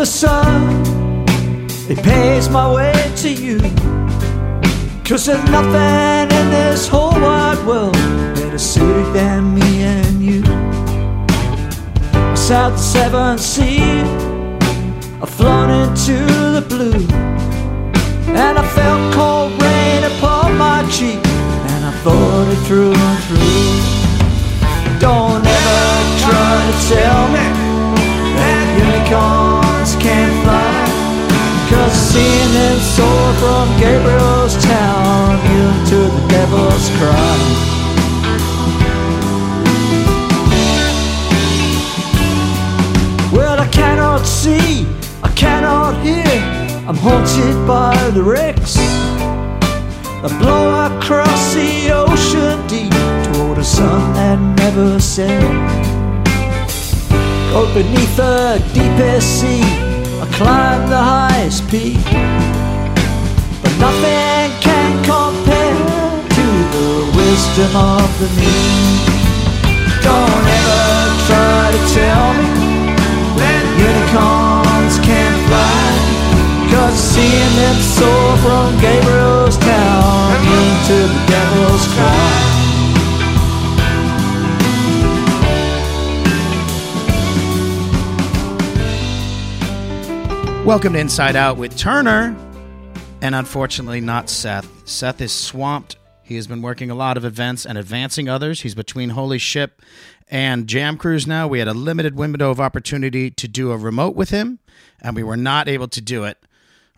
the sun, it pays my way to you. Cause there's nothing in this whole wide world better suited than me and you. South the seventh sea, I've flown into the blue. And I felt cold rain upon my cheek, and I thought it through and through. Don't ever try to tell me that fly. Seeing them soar from Gabriel's town to the devil's cry. Well, I cannot see, I cannot hear. I'm haunted by the wrecks that blow across the ocean deep toward a sun that never set. Go beneath the deepest sea, climb the highest peak, but nothing can compare to the wisdom of the me. Don't ever try to tell me that unicorns can't fly. Cause seeing them soar from Gabriel's town into the devil's cry. Welcome to Inside Out with Turner, and unfortunately not Seth. Seth is swamped. He has been working a lot of events and advancing others. He's between Holy Ship and Jam Cruise now. We had a limited window of opportunity to do a remote with him, and we were not able to do it.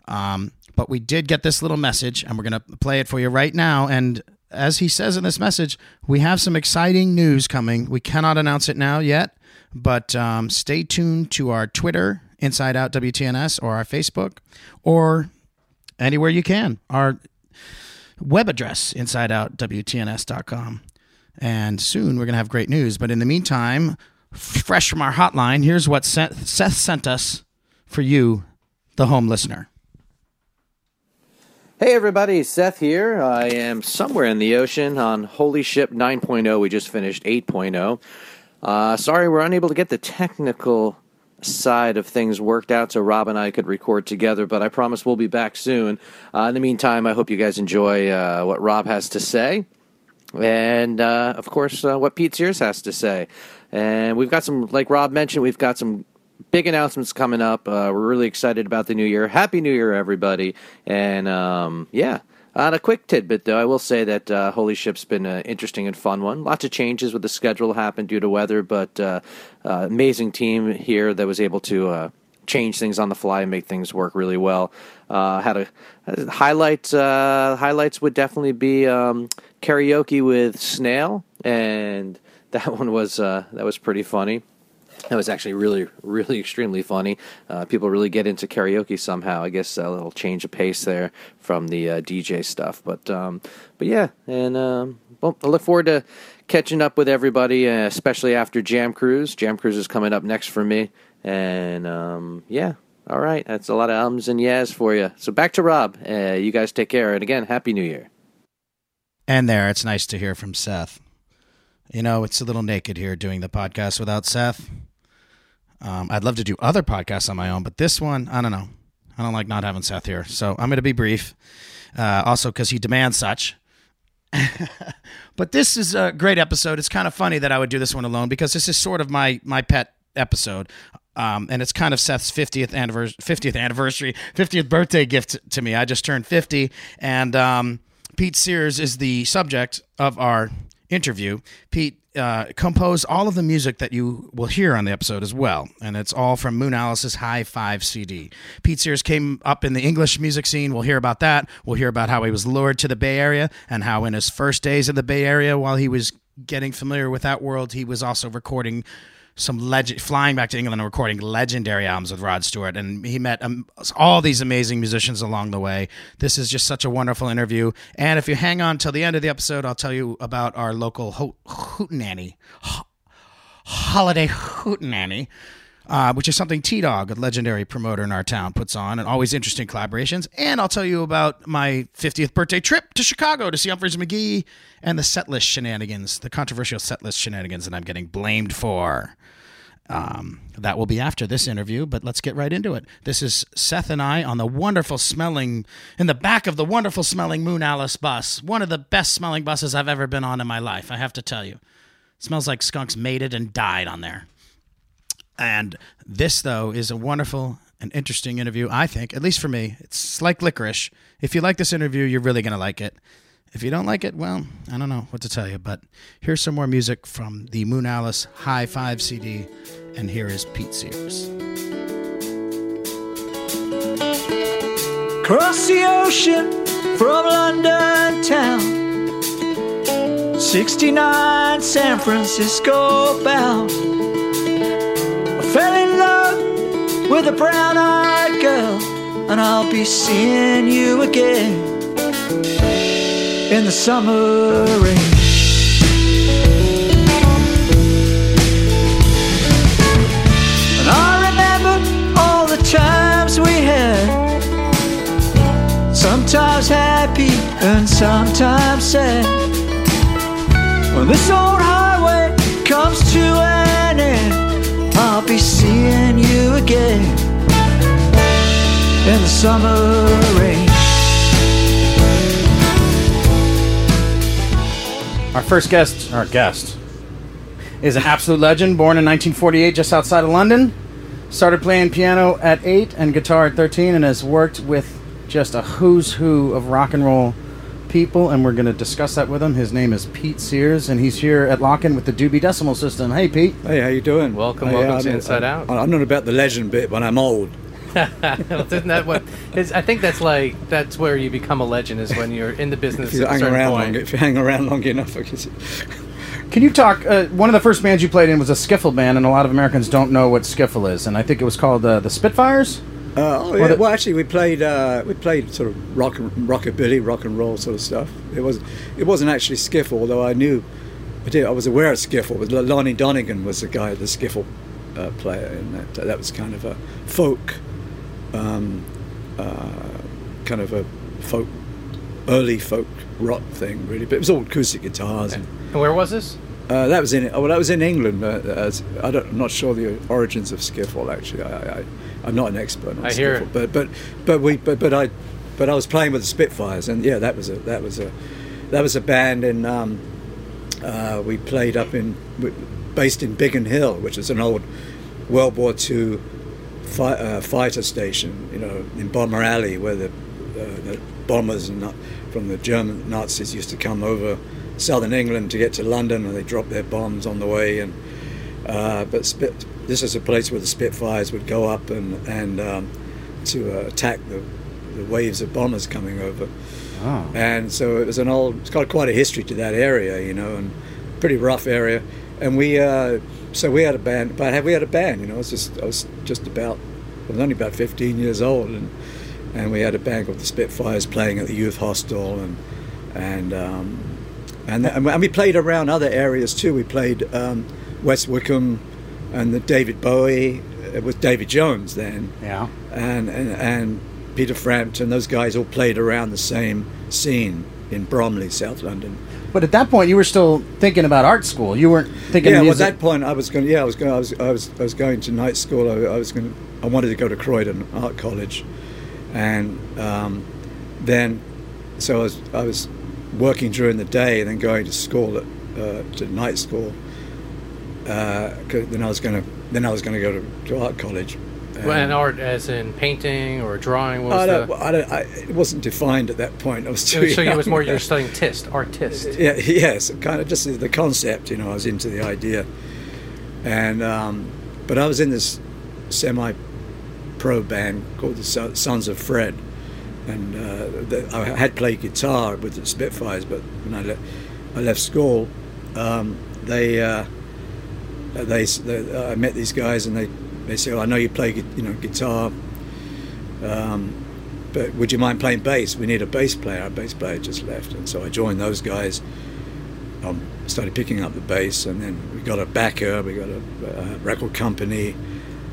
Um, but we did get this little message, and we're going to play it for you right now. And as he says in this message, we have some exciting news coming. We cannot announce it now yet, but um, stay tuned to our Twitter, Inside Out WTNS, or our Facebook, or anywhere you can. Our web address, insideoutwtns.com. And soon we're going to have great news. But in the meantime, fresh from our hotline, here's what Seth sent us for you, the home listener. Hey everybody, Seth here. I am somewhere in the ocean on Holy Ship 9.0. We just finished 8.0. Uh, sorry, we're unable to get the technical side of things worked out so Rob and I could record together, but I promise we'll be back soon. Uh, in the meantime, I hope you guys enjoy uh, what Rob has to say. And uh, of course, uh, what Pete Sears has to say. And we've got some, like Rob mentioned, we've got some big announcements coming up. Uh, we're really excited about the new year. Happy New Year, everybody! And um, yeah, on a quick tidbit, though, I will say that uh, Holy Ship's been an interesting and fun one. Lots of changes with the schedule happened due to weather, but uh, uh, amazing team here that was able to uh, change things on the fly and make things work really well. Uh, had a. Uh, highlights would definitely be um, karaoke with Snail, and that one was that was pretty funny. That was actually really, really extremely funny. Uh, people really get into karaoke somehow. I guess a little change of pace there from the uh, DJ stuff. But, um, but yeah, and um, well, I look forward to catching up with everybody, uh, especially after Jam Cruise. Jam Cruise is coming up next for me, and um, yeah. All right, that's a lot of ums and yes for you. So back to Rob. Uh, you guys take care, and again, happy New Year. And there, it's nice to hear from Seth. You know, it's a little naked here doing the podcast without Seth. Um, I'd love to do other podcasts on my own, but this one, I don't know. I don't like not having Seth here. So I'm going to be brief. Uh, also, because he demands such. but this is a great episode. It's kind of funny that I would do this one alone because this is sort of my my pet episode. Um, and it's kind of Seth's 50th anniversary, 50th anniversary, 50th birthday gift to me. I just turned 50, and um, Pete Sears is the subject of our interview. Pete uh, composed all of the music that you will hear on the episode as well, and it's all from Moon Alice's High Five CD. Pete Sears came up in the English music scene. We'll hear about that. We'll hear about how he was lured to the Bay Area and how in his first days in the Bay Area, while he was getting familiar with that world, he was also recording some legend, flying back to England and recording legendary albums with Rod Stewart, and he met um, all these amazing musicians along the way. This is just such a wonderful interview, and if you hang on till the end of the episode, I'll tell you about our local ho- hootenanny, ho- holiday hootenanny. Uh, which is something T Dog, a legendary promoter in our town, puts on, and always interesting collaborations. And I'll tell you about my 50th birthday trip to Chicago to see Umphrey's McGee and the setlist shenanigans, the controversial setlist shenanigans that I'm getting blamed for. Um, that will be after this interview, but let's get right into it. This is Seth and I on the wonderful smelling, in the back of the wonderful smelling Moon Alice bus. One of the best smelling buses I've ever been on in my life, I have to tell you. smells like skunks mated and died on there. And this, though, is a wonderful and interesting interview, I think, at least for me. It's like licorice. If you like this interview, you're really going to like it. If you don't like it, well, I don't know what to tell you, but here's some more music from the Moon Alice High Five CD, and here is Pete Sears. Cross the ocean from London town. 69 San Francisco bound. Fell in love with a brown eyed girl, and I'll be seeing you again in the summer rain. And I remember all the times we had, sometimes happy and sometimes sad. When this old highway comes to an end, I'll be seeing you again in the summer rain. Our first guest, our guest, is an absolute legend, born in 1948 just outside of London. Started playing piano at 8 and guitar at 13 and has worked with just a who's who of rock and roll people, and we're going to discuss that with him. His name is Pete Sears, and he's here at Lock-in with the Doobie Decimal System. Hey, Pete. Hey, how you doing? Welcome, Hey, welcome I to Inside I- Out. I'm not about the legend bit, but I'm old. Isn't that what? Is, I think that's like that's where you become a legend is when you're in the business If you at a hang certain around point. long, if you hang around long enough, I guess. Can you talk? Uh, one of the first bands you played in was a skiffle band, and a lot of Americans don't know what skiffle is, and I think it was called uh, the Spitfires. Uh, oh, Well, yeah, well, actually, we played uh, we played sort of rock and rockabilly, rock and roll sort of stuff. It was it wasn't actually skiffle, although I knew I did I was aware of skiffle. But Lonnie Donegan was the guy, the skiffle uh, player, and that that was kind of a folk, um, uh, kind of a folk, early folk rock thing, really. But it was all acoustic guitars and. And where was this? Uh, that was in oh, well, that was in England. Uh, as, I don't, I'm not sure the origins of skiffle. Actually, I, I, I'm not an expert on I hear it. but but but we but, but I but I was playing with the Spitfires, and yeah, that was a that was a that was a band, and um, uh, we played up in based in Biggin Hill, which is an old World War II fi- uh, fighter station, you know, in Bomber Alley, where the, uh, the bombers and from the German Nazis used to come over southern England to get to London, and they dropped their bombs on the way. And uh, but Spit, this is a place where the Spitfires would go up and and um, to uh, attack the, the waves of bombers coming over. Oh. And so it was an old, it's got quite a history to that area, you know, and pretty rough area. And we, uh, so we had a band, but we had a band, you know, I was just, I was just about, I was only about 15 years old, and and we had a band called the Spitfires playing at the youth hostel, and and um, and, and we played around other areas too. We played um, West Wickham, and the David Bowie uh, with David Jones then Yeah. and, and and Peter Frampton, those guys all played around the same scene in Bromley, South London. But at that point, you were still thinking about art school. You weren't thinking. About Yeah, well, at that point, I was going. Yeah, I was going. I was. I was. I was going to night school. I, I was going. I wanted to go to Croydon Art College, and um, then, so I was. I was working during the day and then going to school at uh, to night school. Uh, then I was going to. Then I was going to go to, to art college. Well, and art as in painting or drawing? What I don't, the, I don't, I, it wasn't defined at that point. I was too so it was more you're studying tist, artist. Yeah, yes, kind of just the concept. You know, I was into the idea, and um, but I was in this semi-pro band called the Sons of Fred, and uh, the, I had played guitar with the Spitfires, but when I, le- I left school, um, they, uh, they they I met these guys, and they they said, oh, "I know you play you know guitar." Um, but would you mind playing bass? We need a bass player. Our bass player just left, and so I joined those guys. Um, started picking up the bass, and then we got a backer, we got a, uh record company,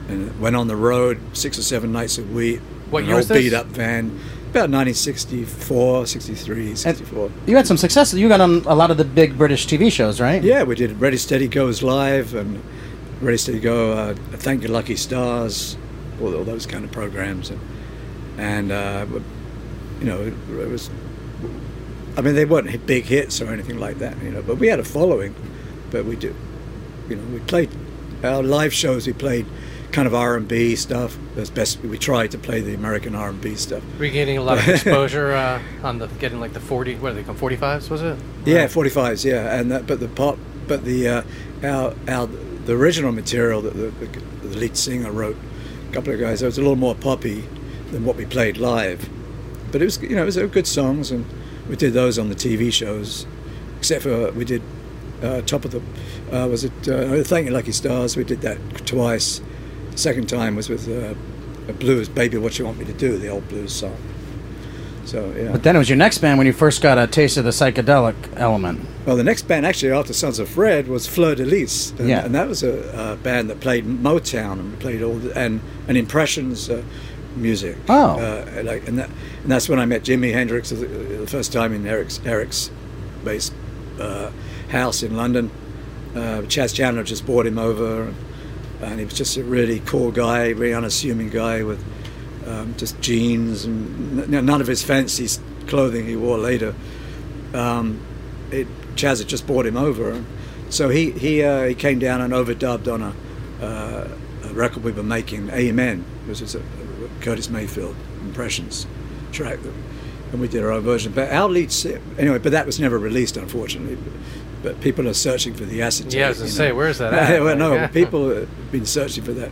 and went on the road six or seven nights a week. What year old was this? beat up van, about 1964, 63, 64. You had some success. You got on a lot of the big British TV shows, right? Yeah, we did Ready Steady Goes live, and Ready Steady Go, uh, Thank You Lucky Stars, all, all those kind of programs, and and uh, you know it, it was. I mean, they weren't big hits or anything like that, you know, but we had a following. But we do, you know, we played our live shows. We played kind of R and B stuff as best we tried to play the American R and B stuff. Were you getting a lot of exposure uh, on the getting like the forty? What are they called? Forty fives? Was it? Yeah, forty fives. Yeah, and that, but the pop, but the uh, our our the original material that the, the, the lead singer wrote, a couple of guys, it was a little more poppy than what we played live, but it was you know it was good songs and we did those on the TV shows, except for we did uh, top of the uh, was it uh, Thank You Lucky Stars. We did that twice. The second time was with uh, a blues, Baby What You Want Me to Do, the old blues song. So yeah. But then it was your next band when you first got a taste of the psychedelic element. Well, the next band actually after Sons of Fred was Fleur de Lis, and, Yeah. and that was a, a band that played Motown and played all the, and and impressions uh, music. Oh. uh, like and that and that's when I met Jimi Hendrix the, the first time in Eric's Eric's uh, house in London. Uh, Chas Chandler just brought him over, and, and he was just a really cool guy, very unassuming guy with um, just jeans and none of his fancy clothing he wore later. Um, it, Chas had just bought him over, so he he uh, he came down and overdubbed on a, uh, a record we were making, Amen, which is a, a Curtis Mayfield impressions track, and we did our own version. But our lead, anyway, but that was never released, unfortunately. But, but people are searching for the acetate. Yeah, I was gonna say, know. where's that at? well, no, Like, people have been searching for that.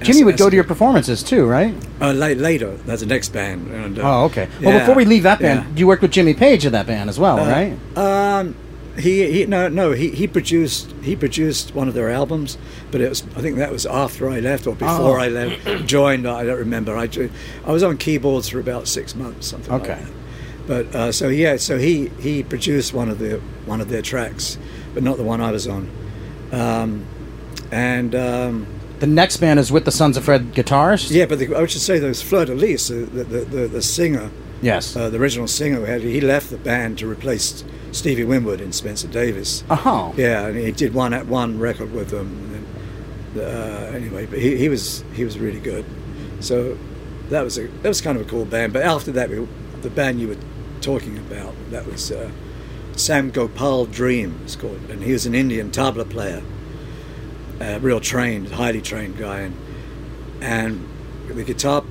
Jimi would go to your performances too, right? Uh, la- later, that's the next band. And, uh, Oh, okay. Well, yeah, before we leave that band, yeah. you worked with Jimmy Page in that band as well, Uh, right? Um, he, he no no he, he produced he produced one of their albums, but it was I think that was after I left or before Oh. I left joined. I don't remember. I I was on keyboards for about six months, something Okay. like that. But uh, so yeah, so he he produced one of the one of their tracks, but not the one I was on. Um, and um, The next band is with the Sons of Fred guitarist. yeah, but the, I should say those Fleur de Lis, the the, the, the, singer. Yes. Uh, the original singer had, he left the band to replace Stevie Winwood and Spencer Davis. Oh. Yeah, and he did one at one record with them. And, uh, anyway, but he, he was he was really good. So that was a that was kind of a cool band. But after that, we, the band you were talking about that was uh, Sam Gopal Dream. It's called, and he was an Indian tabla player, a real trained, highly trained guy, and and the guitar.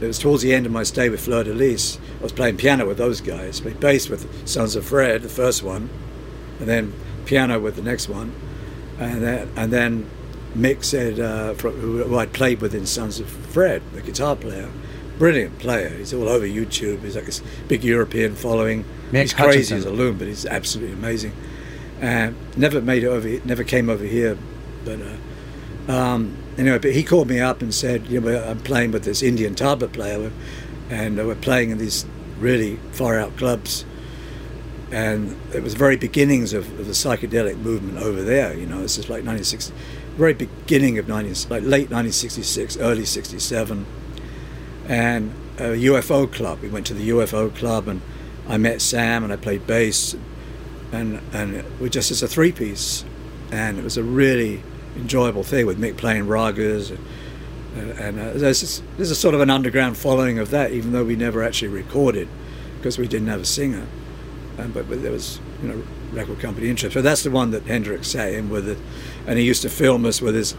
It was towards the end of my stay with Fleur de Lis. I was playing piano with those guys, played bass with Sons of Fred, the first one, and then piano with the next one, and then and then Mick said, uh, who I'd played with in Sons of Fred, the guitar player, brilliant player. He's all over YouTube. He's like this big European following. Mick he's crazy Hutchinson. as a loon, but he's absolutely amazing. Uh, never made it over, never came over here, but. Uh, um, anyway, but he called me up and said, "You know, I'm playing with this Indian tabla player, and we're playing in these really far out clubs." And it was the very beginnings of, of the psychedelic movement over there. You know, this is like 1960, very beginning of 19, like late 1966, early 67, and a UFO club. We went to the UFO club, and I met Sam, and I played bass, and and we just as a three piece, and it was a really enjoyable thing with Mick playing ragas, and, and uh, there's there's a sort of an underground following of that, even though we never actually recorded because we didn't have a singer, and but, but there was you know record company interest. But that's the one that Hendrix sat in with it, and he used to film us with his,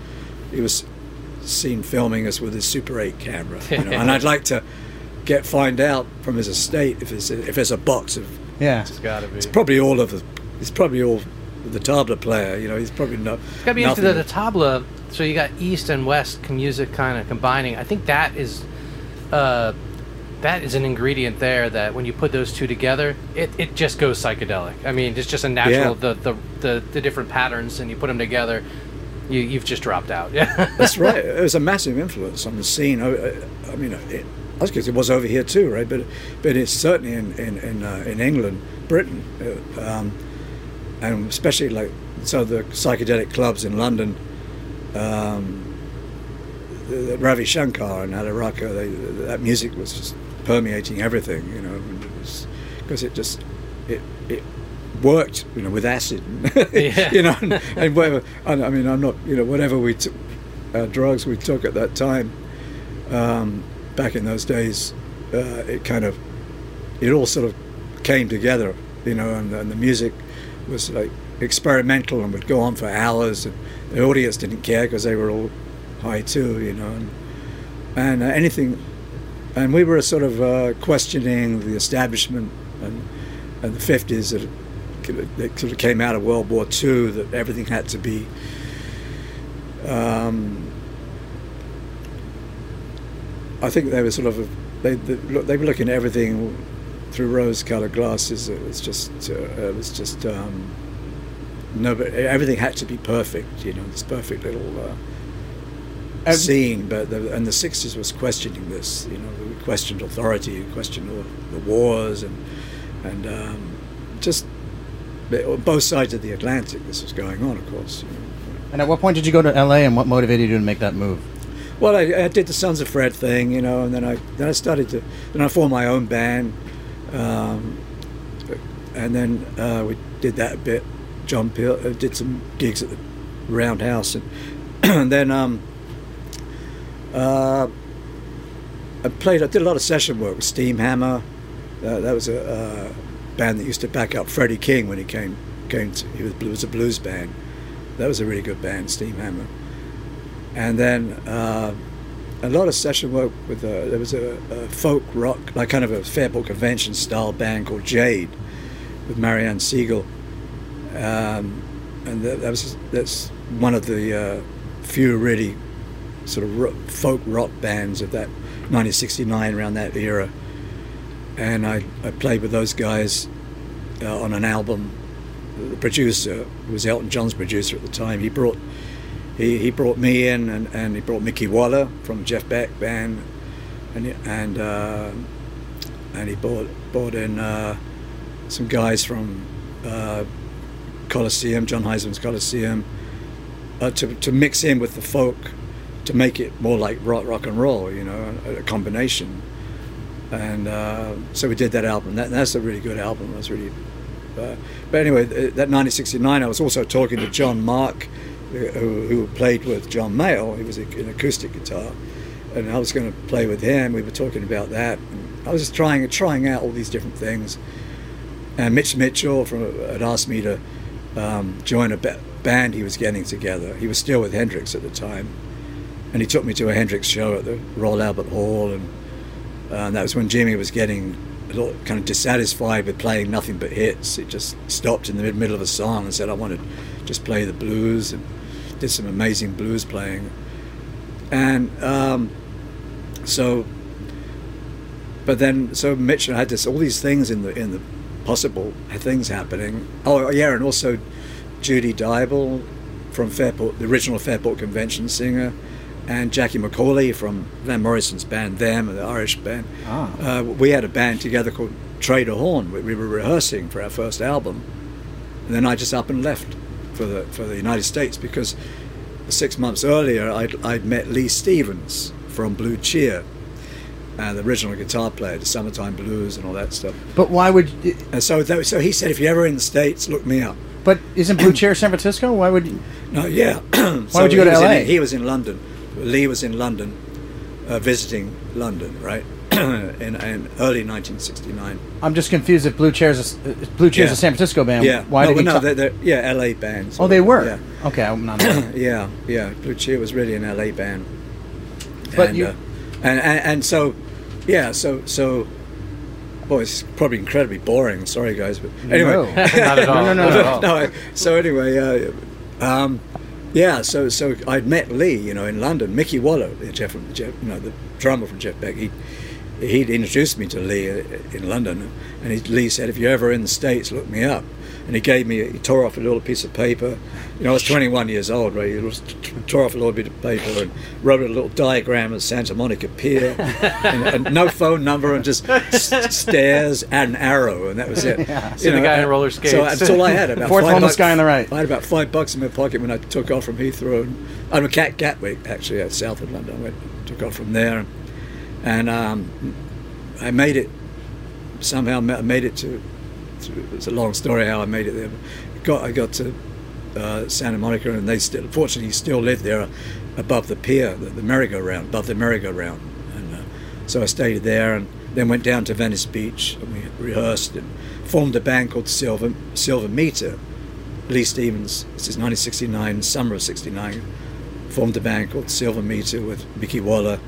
he was seen filming us with his Super 8 camera, you know, and I'd like to get find out from his estate if there's a, if there's a box of Yeah. It's gotta be. it's probably all of the. It's probably all the tabla player. You know, he's probably not. It's gotta be interesting that the tabla. So you got east and west music kind of combining. I think that is, uh, that is an ingredient there that when you put those two together, it, it just goes psychedelic. I mean, it's just a natural Yeah. the, the the the different patterns and you put them together, you you've just dropped out. Yeah, That's right. It was a massive influence on the scene. I, I- mean, it, I was guess it was over here too, right? But but it's certainly in in in, uh, in England, Britain, uh, um, and especially like so the psychedelic clubs in London. Um, Ravi Shankar and Alla Rakha, they, that music was just permeating everything, you know, because it, it just it, it worked, you know, with acid, Yeah. you know, and, and whatever. and I mean, I'm not, you know, whatever we took, uh, drugs we took at that time, um, back in those days, uh, it kind of, it all sort of came together, you know, and, and the music was like experimental and would go on for hours, and the audience didn't care because they were all high too, you know, and, and uh, anything, and we were sort of uh, questioning the establishment and, and the fifties that, sort of came out of World War II that everything had to be. Um, I think they were sort of they, they were looking at everything through rose-colored glasses. It was just uh, it was just um, no, but everything had to be perfect. You know, this perfect little uh, scene. But the, and the '60s was questioning this. You know, we questioned authority, we questioned all the wars, and and um, just both sides of the Atlantic. This was going on, of course. And at what point did you go to LA, and what motivated you to make that move? Well, I, I did the Sons of Fred thing, you know, and then I then I started to then I formed my own band, um, and then uh, we did that a bit. John Peel uh, did some gigs at the Roundhouse, and, and then um, uh, I played. I did a lot of session work with Steamhammer. Uh, that was a uh, band that used to back up Freddie King when he came came. To, he was, was a blues band. That was a really good band, Steamhammer and then uh, a lot of session work with uh, there was a, a folk rock like kind of a Fairport convention style band called Jade with Marianne Segal um, and that, that was that's one of the uh, few really sort of folk rock bands of that 1969 around that era and I, I played with those guys uh, on an album. The producer was Elton John's producer at the time. He brought he, he brought me in and, and he brought Mickey Waller from Jeff Beck band. And and uh, and he brought brought in uh, some guys from uh, Colosseum Jon Hiseman's Colosseum uh, to, to mix in with the folk to make it more like rock, rock and roll you know a, a combination and uh, so we did that album that, that's a really good album was really uh, but anyway, that 1969, I was also talking to Jon Mark, who, who played with John Mayall. He was an acoustic guitar, and I was going to play with him. We were talking about that. I was just trying trying out all these different things. And Mitch Mitchell from, had asked me to um, join a ba- band he was getting together. He was still with Hendrix at the time, and he took me to a Hendrix show at the Royal Albert Hall, and, uh, and that was when Jimi was getting a little kind of dissatisfied with playing nothing but hits. He just stopped in the mid- middle of a song and said, "I want to just play the blues," and did some amazing blues playing. And um, so, but then so Mitch and I had this all these things in the in the possible things happening. Oh yeah, and also Judy Dyble from Fairport, the original Fairport Convention singer, and Jackie McAuley from Van Morrison's band, them, the Irish band. Ah. Uh, we had a band together called Trader Horn. We, we were rehearsing for our first album, and then I just up and left for the for the United States because six months earlier I'd, I'd met Leigh Stephens from Blue Cheer, And the original guitar player, the Summertime Blues and all that stuff. But why would? And so that, so he said, if you're ever in the States, look me up. But isn't Blue Cheer San Francisco? Why would? You... No, yeah. Why would you go to LA? he was in London. Leigh was in London, uh, visiting London, right? in, in early 1969. I'm just confused. If Blue Cheer's, uh, Blue Cheer's Yeah. a San Francisco band, yeah. why no, did he? no, they're, they're, yeah, LA bands. oh, they were. Yeah. Okay, I'm not. yeah, yeah. Blue Cheer was really an LA band. But and, you- uh, and, and and so, yeah. So so, boy, it's probably incredibly boring. Sorry, guys, but anyway. No. Not at all. No, no, no, Not at all. no. So anyway, uh, um, yeah. So so I'd met Leigh, you know, in London. Mickey Waller, the Jeff, Jeff, you know, the drummer from Jeff Beck. He he'd introduced me to Leigh uh, in London, and he, Leigh said, "If you're ever in the states, look me up." And he gave me, he tore off a little piece of paper. You know, I was 21 years old, right? He tore off a little bit of paper and wrote a little diagram of Santa Monica Pier, and, and no phone number, and just s- stairs and an arrow, and that was it. Yeah. See the guy in roller So skates. that's all I had. About Fourth five homeless bucks- guy on the right. I had about five bucks in my pocket when I took off from Heathrow. And, I'm a Cat Gatwick, actually, at south of London. I went, took off from there, and um, I made it somehow. Made it to it's a long story how I made it there. Got I got to uh, Santa Monica, and they still, fortunately, still lived there above the pier, the, the merry-go-round, above the merry-go-round. And uh, so I stayed there, and then went down to Venice Beach, and we rehearsed and formed a band called Silver Silver Metre. Leigh Stephens, this is 1969, summer of '69, formed a band called Silver Metre with Mickey Waller,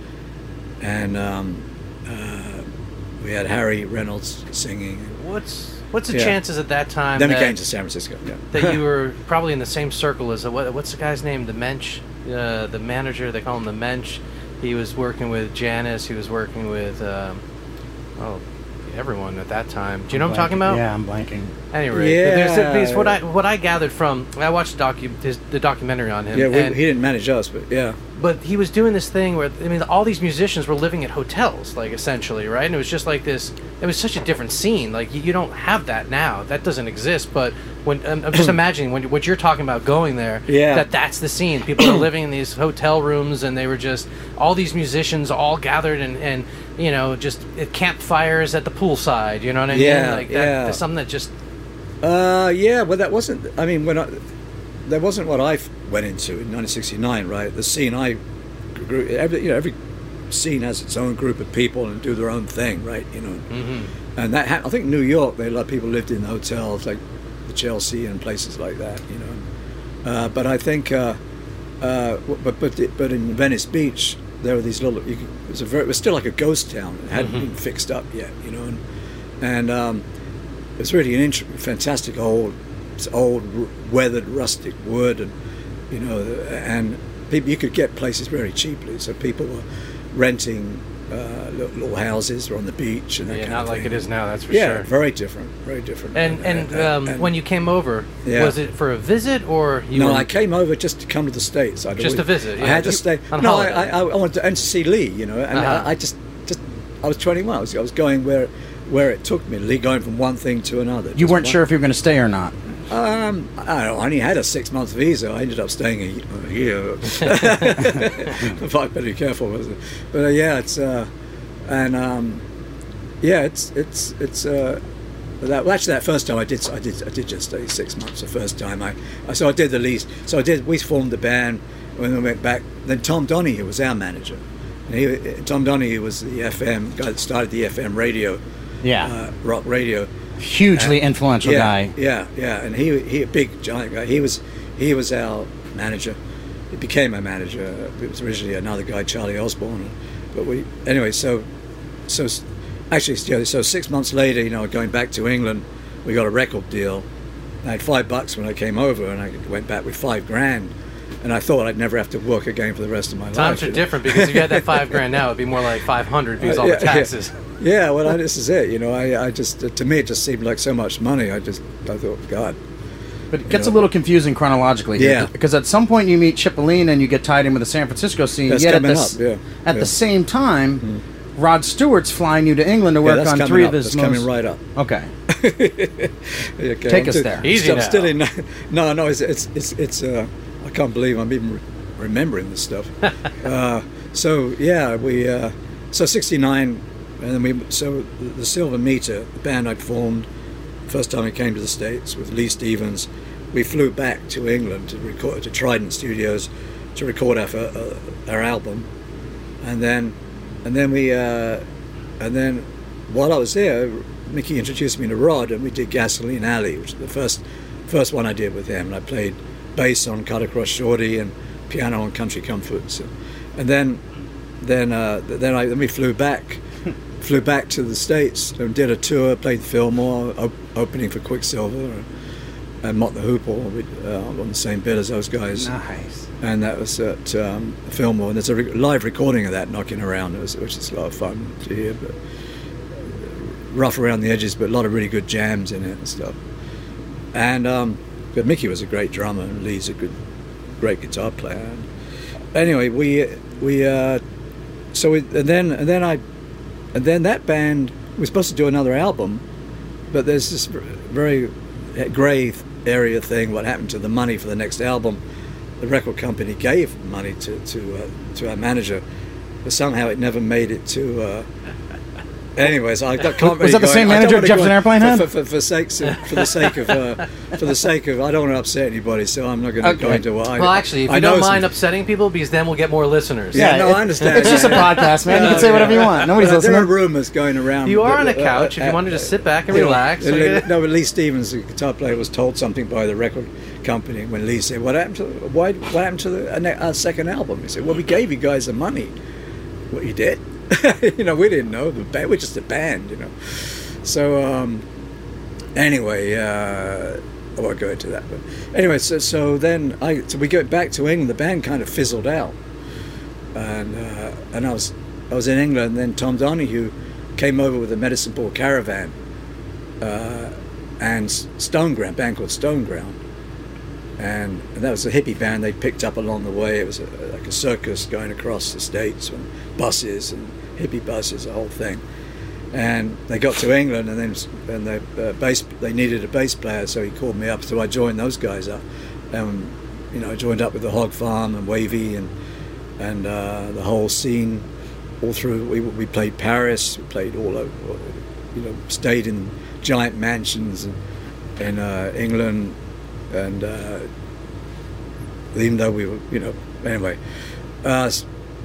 and um, uh, we had Harry Reynolds singing. What's what's the Yeah. chances at that time Then we that, came to San Francisco. Yeah. that you were probably in the same circle as what, what's the guy's name? The Mensch, uh, the manager. They call him the Mensch. He was working with Janis. He was working with um, oh everyone at that time. Do you know what I'm talking about? Yeah, I'm blanking. Anyway, there's a piece. What I what I gathered from I watched the docu the documentary on him. Yeah, we, and- he didn't manage us, but yeah. But he was doing this thing where I mean, all these musicians were living at hotels, like essentially, right? And it was just like this. It was such a different scene. Like you, you don't have that now. That doesn't exist. But when I'm, I'm just imagining when what you're talking about going there, Yeah. that that's the scene. People are living in these hotel rooms, and they were just all these musicians all gathered and and you know just at campfires at the poolside. You know what I mean? Yeah, like that, yeah. Something that just Uh, yeah, well, that wasn't. I mean, when I, that wasn't what I went into in 1969, right? The scene I grew. Every you know, every scene has its own group of people and do their own thing, right? You know, mm-hmm. and that ha- I think New York, they a lot of people lived in hotels like the Chelsea and places like that, you know. Uh, but I think, uh, uh, but but but in Venice Beach, there were these little. You could, it was a very, it was still like a ghost town. It hadn't been fixed up yet, you know, and and. Um, it's really an int- fantastic old, it's old weathered rustic wood, and you know, and people you could get places very cheaply. So people were renting uh, little, little houses on the beach and that yeah, kind not of like thing. it is now. That's for yeah, sure. very different, very different. And and, um, and- when you came over, Yeah. was it for a visit or you no, were, I came over just to come to the states. I'd Just always- to visit, I yeah. had to You- stay. on no, holiday. I, I, I wanted to and to see Leigh. You know, and Uh-huh. I, I just just I was 21. I was, I was going where where it took me. Leigh going from one thing to another. You weren't one- sure if you were going to stay or not. Um, I, don't know, I only had a six month visa. I ended up staying a, a year. if I better be careful with it. But uh, yeah, it's uh, and um, yeah, it's it's it's uh, that well, actually that first time I did I did I did just stay six months. The first time I, I so I did the least. So I did. We formed the band when we went back. Then Tom Donahue was our manager. And he, Tom Donahue was the FM guy that started the FM radio, Yeah. uh, rock radio. Hugely influential yeah, guy. Yeah, yeah, and he he a big giant guy. He was he was our manager. He became our manager. It was originally another guy, Charlie Osborne. But we anyway. So so s- actually, yeah, so six months later, you know, going back to England, we got a record deal. I had five bucks when I came over, and I went back with five grand. And I thought I'd never have to work again for the rest of my life. Times are you know. different because if you had that five grand now, it'd be more like five hundred because Uh, all yeah, the taxes. Yeah, yeah well, I, this is it. You know, I, I just to me it just seemed like so much money. I just I thought, God, But it gets know. a little confusing chronologically here. Yeah. Because at some point you meet Cipollina and you get tied in with the San Francisco scene. That's yet at, coming the, up, yeah, at yeah. the same time, Rod Stewart's flying you to England to yeah, work that's on three up. of his That's most... coming right up. Okay. Okay, Take I'm us still- there. Easy I'm now. still in. No, no, it's it's it's, it's uh, I can't believe I'm even re- remembering this stuff. uh, so yeah, we uh, so '69, and then we so the, Silver Metre, the band I'd formed, first time I came to the states with Leigh Stephens, we flew back to England to record to Trident Studios to record our uh, our album, and then and then we uh, and then while I was there, Mickey introduced me to Rod, and we did Gasoline Alley, which is the first first one I did with him. And I played bass on Cut Across Shorty and piano on Country Comforts, and, and then then uh, then I then we flew back. Flew back to the states and did a tour. Played Fillmore, op- opening for Quicksilver, and, Mott the Hoople we, uh, on the same bill as those guys Nice. and that was at um, Fillmore. And there's a re- live recording of that knocking around, it was- which is a lot of fun to hear. But rough around the edges, but a lot of really good jams in it and stuff. And um, but Mickey was a great drummer, and Leigh's a good, great guitar player. And anyway, we we uh, so we, and then and then I and then that band was supposed to do another album, but there's this very grey area thing. What happened to the money for the next album? The record company gave money to to uh, to our manager, but somehow it never made it to uh, Anyways, I can't Was really that the same manager wanna Jefferson Airplane for, had? For, for, for, sakes of, for the sake of uh, for the sake of I don't want to upset anybody, so I'm not going to go Okay. into what I Well, actually, if I you know don't some- mind upsetting people, because then we'll get more listeners. Yeah, no, it- I understand. It's just a podcast, man. You can say yeah. whatever you want. Nobody's Uh, there are rumors going around. You are on a uh, couch. if uh, you wanted to sit back and you relax. uh, no, but Leigh Stephens, the guitar player, was told something by the record company when Leigh said, "What happened to why? What happened to the, our our second album?" He said, "Well, we gave you guys the money. What you did? you know, we didn't know. The band, we're just a band, you know." So um, anyway, uh, I won't go into that. But anyway, so so then I so we go back to England. The band kind of fizzled out, and uh, and I was I was in England. And then Tom Donahue came over with a Medicine Ball Caravan uh, and Stoneground, band called Stoneground. And, and that was a hippie band they picked up along the way. It was a, like a circus going across the states and buses and hippie buses, the whole thing. And they got to England, and then and the uh, bass they needed a bass player, so he called me up. So I joined those guys up. and you know, I joined up with the Hog Farm and Wavy and and uh, the whole scene all through. We, we played Paris, we played all over, you know, stayed in giant mansions in, in uh, England, and uh, even though we were, you know, anyway. Uh,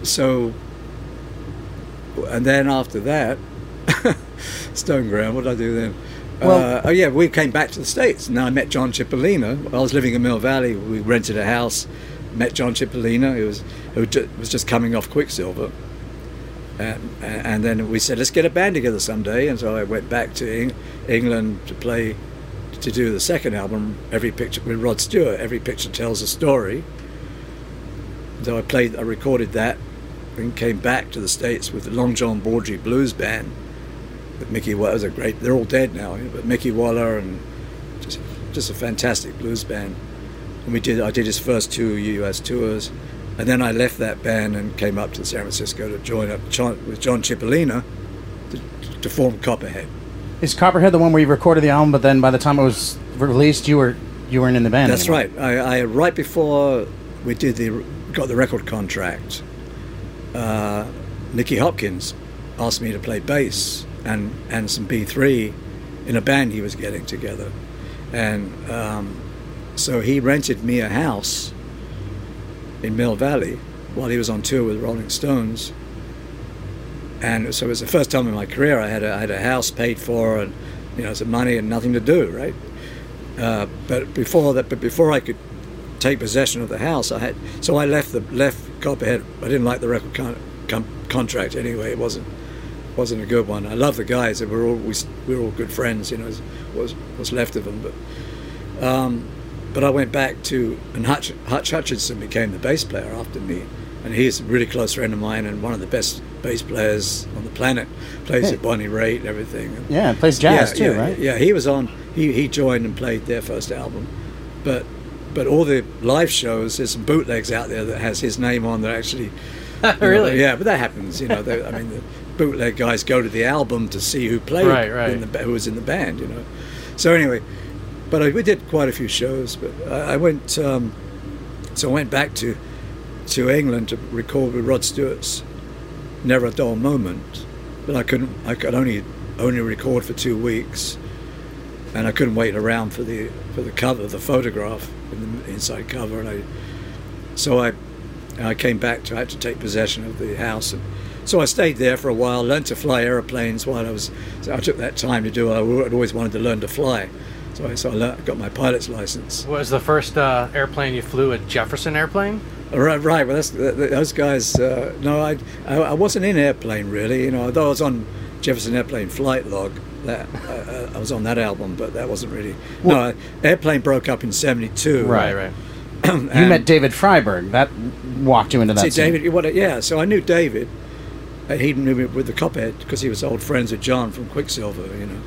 so, and then after that, Stoneground, what did I do then? Well- uh, oh yeah, we came back to the States. Now I met John Cipollina. I was living in Mill Valley. We rented a house. Met John Cipollina. He was who ju- was just coming off Quicksilver, and, and then we said, let's get a band together someday. And so I went back to Eng- England to play, to do the second album, Every Picture with Rod Stewart. Every picture tells a story. So I played, I recorded that, and came back to the States with the Long John Baldry Blues Band. With Mickey Waller, was a great. They're all dead now, but Mickey Waller and just just a fantastic blues band. And we did. I did his first two U.S. tours, and then I left that band and came up to San Francisco to join up with John Cipollina to, to form Copperhead. Is Copperhead the one where you recorded the album, but then by the time it was released, you were you weren't in the band? That's anymore? right. I, I right before we did the got the record contract, uh, Nicky Hopkins asked me to play bass and and some B three in a band he was getting together, and um, so he rented me a house in Mill Valley while he was on tour with Rolling Stones. And so it was the first time in my career I had a, I had a house paid for and you know some money and nothing to do, right? Uh, but before that, but before I could take possession of the house, I had so I left the left Copperhead. I didn't like the record con- con- contract anyway. It wasn't wasn't a good one. I love the guys. We were all we, we were all good friends. You know, was was left of them. But um, but I went back to and Hutch, Hutch Hutchinson became the bass player after me, and he's a really close friend of mine and one of the best bass players on the planet. Plays Hey. with Bonnie Raitt and everything. And- Yeah, plays jazz yeah, too, yeah, right? Yeah, he was on. He he joined and played their first album, but but all the live shows, there's some bootlegs out there that has his name on that actually. you know, Really? yeah, but that happens. You know, they, I mean, the bootleg guys go to the album to see who played, Right, right. In the, who was in the band. You know, so anyway, but I, we did quite a few shows. But I, I went, um, so I went back to to England to record with Rod Stewart's Never a Dull Moment, but I couldn't. I could only only record for two weeks, and I couldn't wait around for the for the cover, the photograph, in the inside cover, and I. So I, I came back to. I had to take possession of the house, and so I stayed there for a while. Learned to fly airplanes while I was. So I took that time to do. I always wanted to learn to fly, so I so I got my pilot's license. Was the first uh, airplane you flew? A Jefferson airplane? Right, right. Well, that's, th- th- those guys. Uh, no, I, I, I wasn't in airplane really. You know, although I was on Jefferson Airplane Flight Log. That uh, I was on that album, but that wasn't really. no, airplane broke up in '72. Right, right. You met David Freiberg. That walked you into that. See, scene. David. What? Yeah. So I knew David. Uh, he knew me with the Copperhead because he was old friends with John from Quicksilver. You know,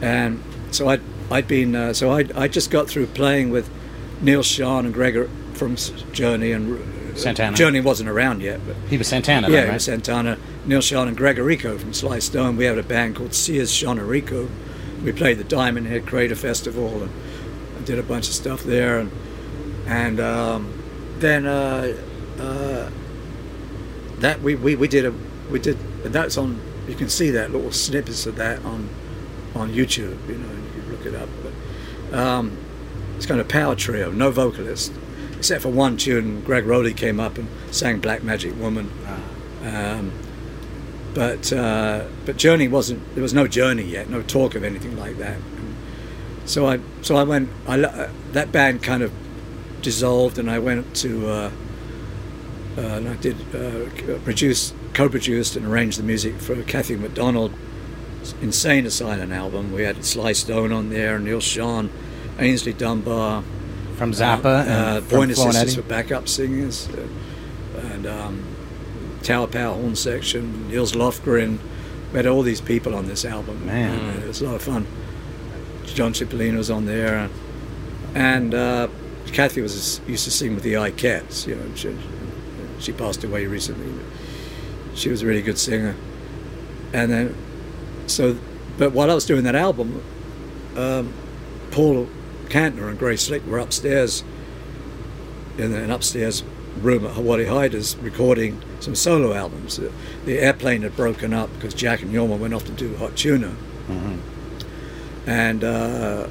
and so I'd I'd been uh, so I I just got through playing with Neal Schon and Gregor from Journey and Santana. Journey wasn't around yet, but He was Santana, yeah, then, right? was Santana, Neal Schon and Greg Errico from Sly Stone. We had a band called Sears Schon Errico. We played the Diamond Head Crater Festival and I did a bunch of stuff there. And and um, then uh, uh, that we, we, we did a we did that's on you can see that little snippets of that on on YouTube. You know, you can look it up. But um, it's kind of power trio, no vocalist, except for one tune. Greg Rolie came up and sang "Black Magic Woman." Um, but uh, but Journey wasn't. There was no Journey yet. No talk of anything like that. And so I so I went. I uh, that band kind of dissolved, and I went to. Uh, uh, and I did uh, produce, co-produced, and arranged the music for Kathy McDonald's Insane Asylum album. We had Sly Stone on there, Neal Schon, Aynsley Dunbar, From Zappa uh, and Pointer Flo Sisters for backup singers, uh, and um, Tower Power horn section, Nils Lofgren. We had all these people on this album. Man. And it was a lot of fun. John Cipollina was on there, and uh, Kathy was used to sing with the Ikettes. You know, she, she passed away recently. She was a really good singer, and then so. But while I was doing that album, um, Paul Kantner and Grace Slick were upstairs in an upstairs room at Wally Heider's recording some solo albums. The, airplane had broken up because Jack and Jorma went off to do Hot Tuna. And uh,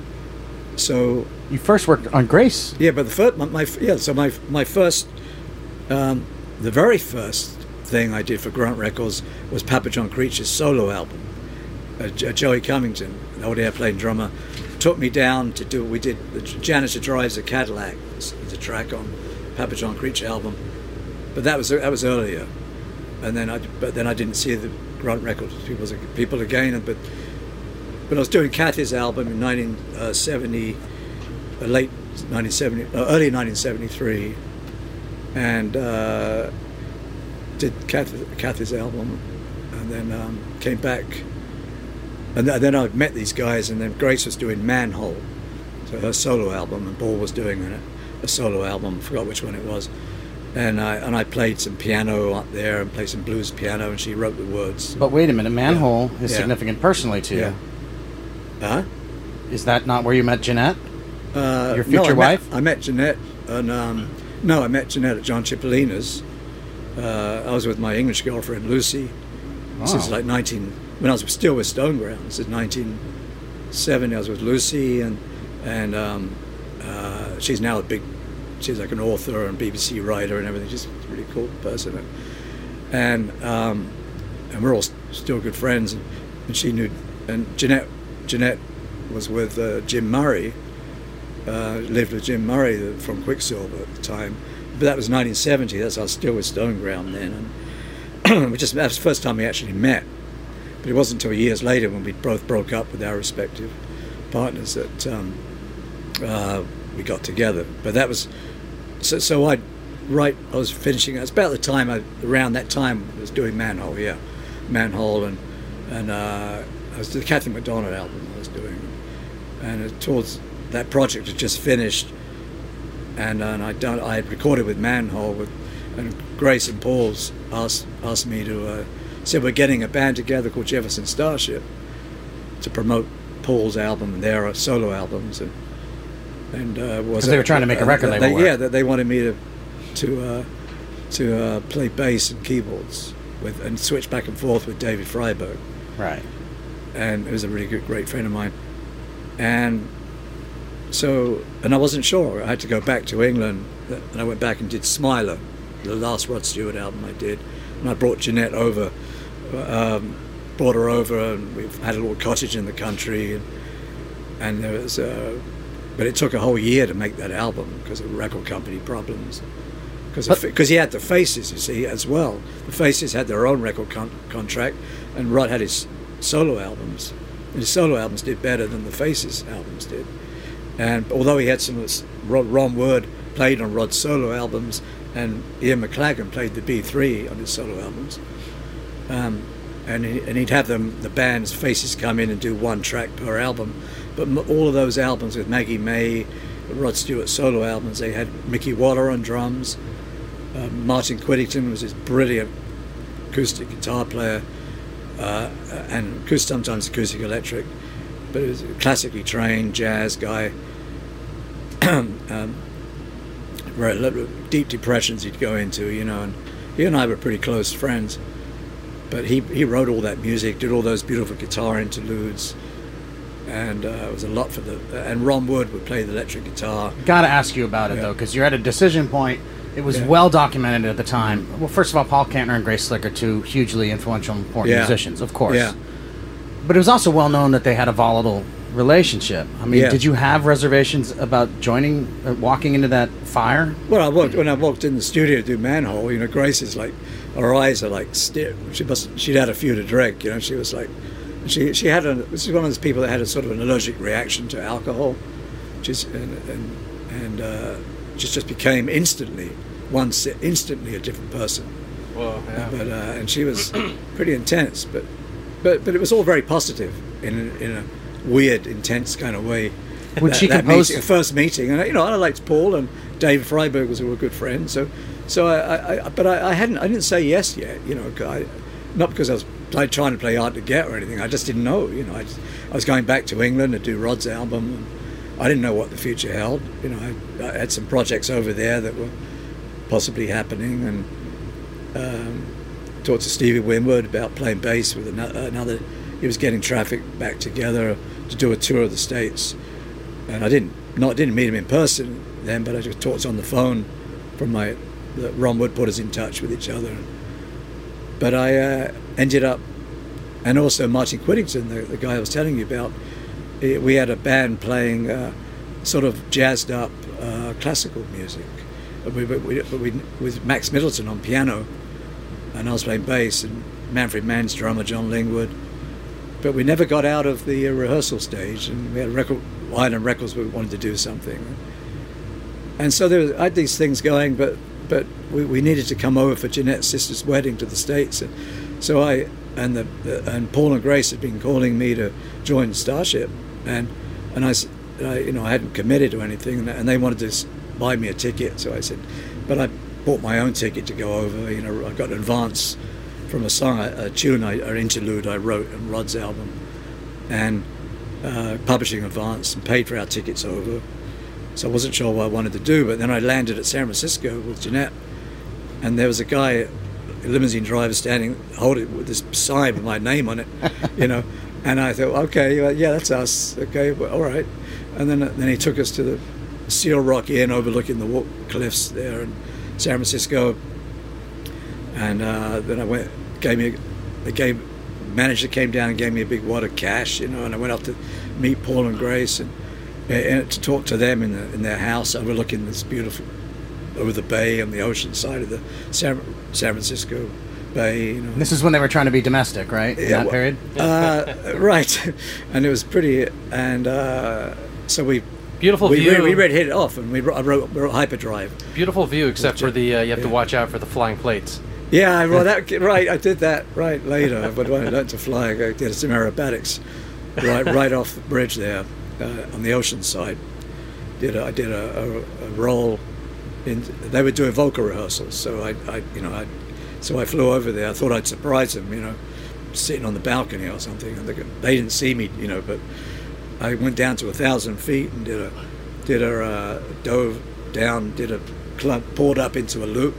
so, You first worked on Grace. yeah, but the first, my, my yeah, so my my first, um, the very first thing I did for Grunt Records was Papa John Creach's solo album. Uh, Joey Covington, an old airplane drummer, took me down to do. We did the Janitor Drives a Cadillac, It's a track on Papa John Creach album, but that was that was earlier, and then I but then I didn't see the Grunt Records people people again, but but I was doing Kathy's album in 1970, uh, late 1970, uh, early 1973, and uh, did Kathy, Kathy's album, and then um, came back, and th- then I'd met these guys, and then Grace was doing Manhole, so her solo album, and Paul was doing a, a solo album. I forgot which one it was. And I and I played some piano up there and played some blues piano, and she wrote the words. But wait a minute, Manhole is Yeah. significant personally to you. Yeah. Huh? Is that not where you met Jeanette? Uh, Your no, future I met- wife? I met Jeanette, and um, no, I met Jeanette at John Cipollina's. Uh, I was with my English girlfriend Lucy. This is Wow. like 19 when I was still with Stoneground. This is 1970. I was with Lucy, and and um, uh, she's now a big. She's like an author and BBC writer and everything. She's a really cool person, and um, and we're all still good friends. And, and she knew, and Jeanette Jeanette was with uh, Jim Murray uh, lived with Jim Murray from Quicksilver at the time. But that was 1970. That's I was still with Stoneground then, and we just that was the first time we actually met. But it wasn't until years later when we both broke up with our respective partners that um, uh, we got together. But that was so. So I right. I was finishing. It's about the time I around that time I was doing Manhole. Yeah, Manhole and and uh, I was the Kathy McDonald album I was doing and it, towards that project had just finished, and, uh, and I done I had recorded with Manhole with, and Grace and Paul's asked asked me to uh, said we're getting a band together called Jefferson Starship to promote Paul's album and their uh, solo albums and and uh, was they were trying to make a record they, label work. yeah that they wanted me to to uh, to uh, play bass and keyboards with and switch back and forth with David Freiberg Right. and it was a really good, great friend of mine. And so, and I wasn't sure. I had to go back to England, and I went back and did Smiler, the last Rod Stewart album I did. And I brought Jeanette over, um, brought her over, and we've had a little cottage in the country. And, and there was, uh, but it took a whole year to make that album because of record company problems. Because because he had the Faces, you see, as well. The Faces had their own record con- contract, and Rod had his solo albums. And his solo albums did better than the Faces albums did. And although he had some of this, Ron, Ron Wood played on Rod's solo albums, and Ian McLagan played the B3 on his solo albums. Um, and, he, and he'd have them, the band's faces come in and do one track per album. But all of those albums with Maggie May, Rod Stewart solo albums, they had Mickey Waller on drums. Uh, Martin Quittenton was this brilliant acoustic guitar player, uh, and sometimes acoustic electric, but he was a classically trained jazz guy. um, deep depressions he'd go into, you know, and he and I were pretty close friends. But he he wrote all that music, did all those beautiful guitar interludes, and uh, it was a lot for the. And Ron Wood would play the electric guitar. Got to ask you about it Yeah. though, because you're at a decision point. It was Yeah. well documented at the time. Well, first of all, Paul Kantner and Grace Slick are two hugely influential, important Yeah. musicians, of course. Yeah. But it was also well known that they had a volatile relationship. I mean, Yeah. did you have reservations about joining, uh, walking into that fire? Well, I walked when I walked in the studio to do Manhole. You know, Grace is like, her eyes are like, steer. She must. She'd had a few to drink. You know, she was like, she she had a. She's one of those people that had a sort of an allergic reaction to alcohol. She's and and, and uh, just just became instantly one instantly a different person. Whoa, yeah. But uh, and she was pretty intense, but but but it was all very positive in a, in a weird, intense kind of way. Would That- she that compose- meeting, first meeting, and you know I liked Paul and David Freiberg was a good friend. So so I, I, but I, I hadn't I didn't say yes yet. You know, I, not because I was like, trying to play hard to get or anything. I just didn't know. You know, I, just- I was going back to England to do Rod's album. And I didn't know what the future held. You know, I, I had some projects over there that were possibly happening and um, talked to Stevie Winwood about playing bass with ano- another. He was getting traffic back together to do a tour of the states, and I didn't not didn't meet him in person then, but I just talked on the phone from my. That Ron Wood put us in touch with each other, but I uh, ended up, and also Martin Quittenton, the, the guy I was telling you about. eh, We had a band playing uh, sort of jazzed up uh, classical music, we, we, we, with Max Middleton on piano, and I was playing bass, and Manfred Mann's drummer, John Lingwood. But we never got out of the uh, rehearsal stage, and we had a record, Island Records, we wanted to do something. And so there was, I had these things going, but but we, we needed to come over for Jeanette's sister's wedding to the States. And so I, and the, and Paul and Grace had been calling me to join Starship, and and I, I, you know I hadn't committed to anything, and, and they wanted to buy me a ticket. So I said, but I bought my own ticket to go over. You know, I got an advance from a song, a, a tune, I, an interlude I wrote on Rod's album, and uh, publishing advance, and paid for our tickets over. So I wasn't sure what I wanted to do, but then I landed at San Francisco with Jeanette, and there was a guy, a limousine driver, standing holding with this sign with my name on it, you know, and I thought, okay, well, yeah, that's us. Okay, well, all right. And then then he took us to the Seal Rock Inn overlooking the cliffs there in San Francisco, and uh, then I went, gave me, they gave manager came down and gave me a big wad of cash, you know, and I went up to meet Paul and Grace and, and to talk to them in, the, in their house overlooking this beautiful, over the bay on the ocean side of the San, San Francisco Bay, you know. This is when they were trying to be domestic, right? In that well, period. Uh, right, and it was pretty, and uh, so we Beautiful we, view. re- we read hit it off, and we wrote, wrote, wrote Hyperdrive. Beautiful view, except for the uh, you have to watch out for the flying plates. Yeah, I- well, that right. I did that right later, but when I learned to fly, I did some aerobatics right right off the bridge there uh, on the ocean side. Did a, I did a, a, a roll in? They were doing vocal rehearsals, so I, I you know I so I flew over there. I thought I'd surprise them, you know, sitting on the balcony or something, and they, didn't see me, you know, but I went down to a thousand feet and did a did a uh, dove down, did a poured up into a loop,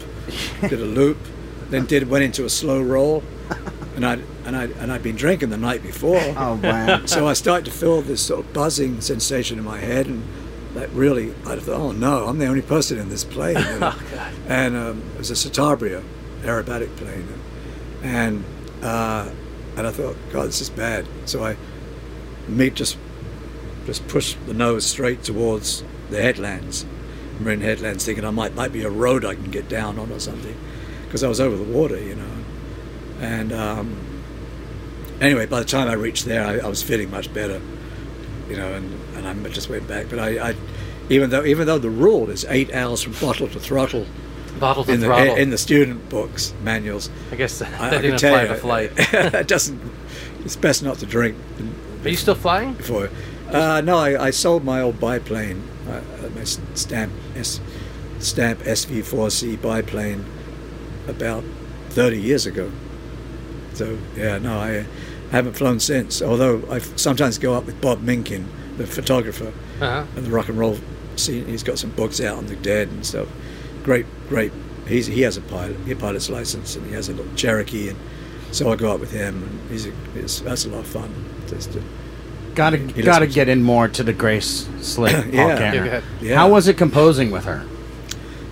did a loop, then did went into a slow roll, and I and I and I'd been drinking the night before. Oh man. So I started to feel this sort of buzzing sensation in my head, and that really, I thought, oh no, I'm the only person in this plane. you know. and um, it was a Citabria aerobatic plane, and uh, and I thought, God, this is bad. So I me just just pushed the nose straight towards the headlands, marine headlands, thinking I might might be a road I can get down on or something, because I was over the water, you know. And um, anyway, by the time I reached there, I, I was feeling much better, you know, and, and I just went back. But I, I, even though even though the rule is eight hours from bottle to throttle Bottle to in the throttle. in the student books manuals, I guess that I, I didn't can apply to flight. it doesn't. It's best not to drink Are you still flying? before. Uh, no, I, I sold my old biplane, uh, uh, my stamp S, Stampe SV4C biplane, about 30 years ago. So yeah, no, I haven't flown since. Although I sometimes go up with Bob Minkin, the photographer, Uh-huh. and the rock and roll scene. He's got some books out on the dead and stuff. Great, great. He's he has a pilot, he pilot's license, and he has a little Cherokee, and so I go up with him, and he's, a, he's that's a lot of fun. Just to, Got to got to get in more to the Grace Slick Yeah. Go ahead. Yeah. How was it composing with her?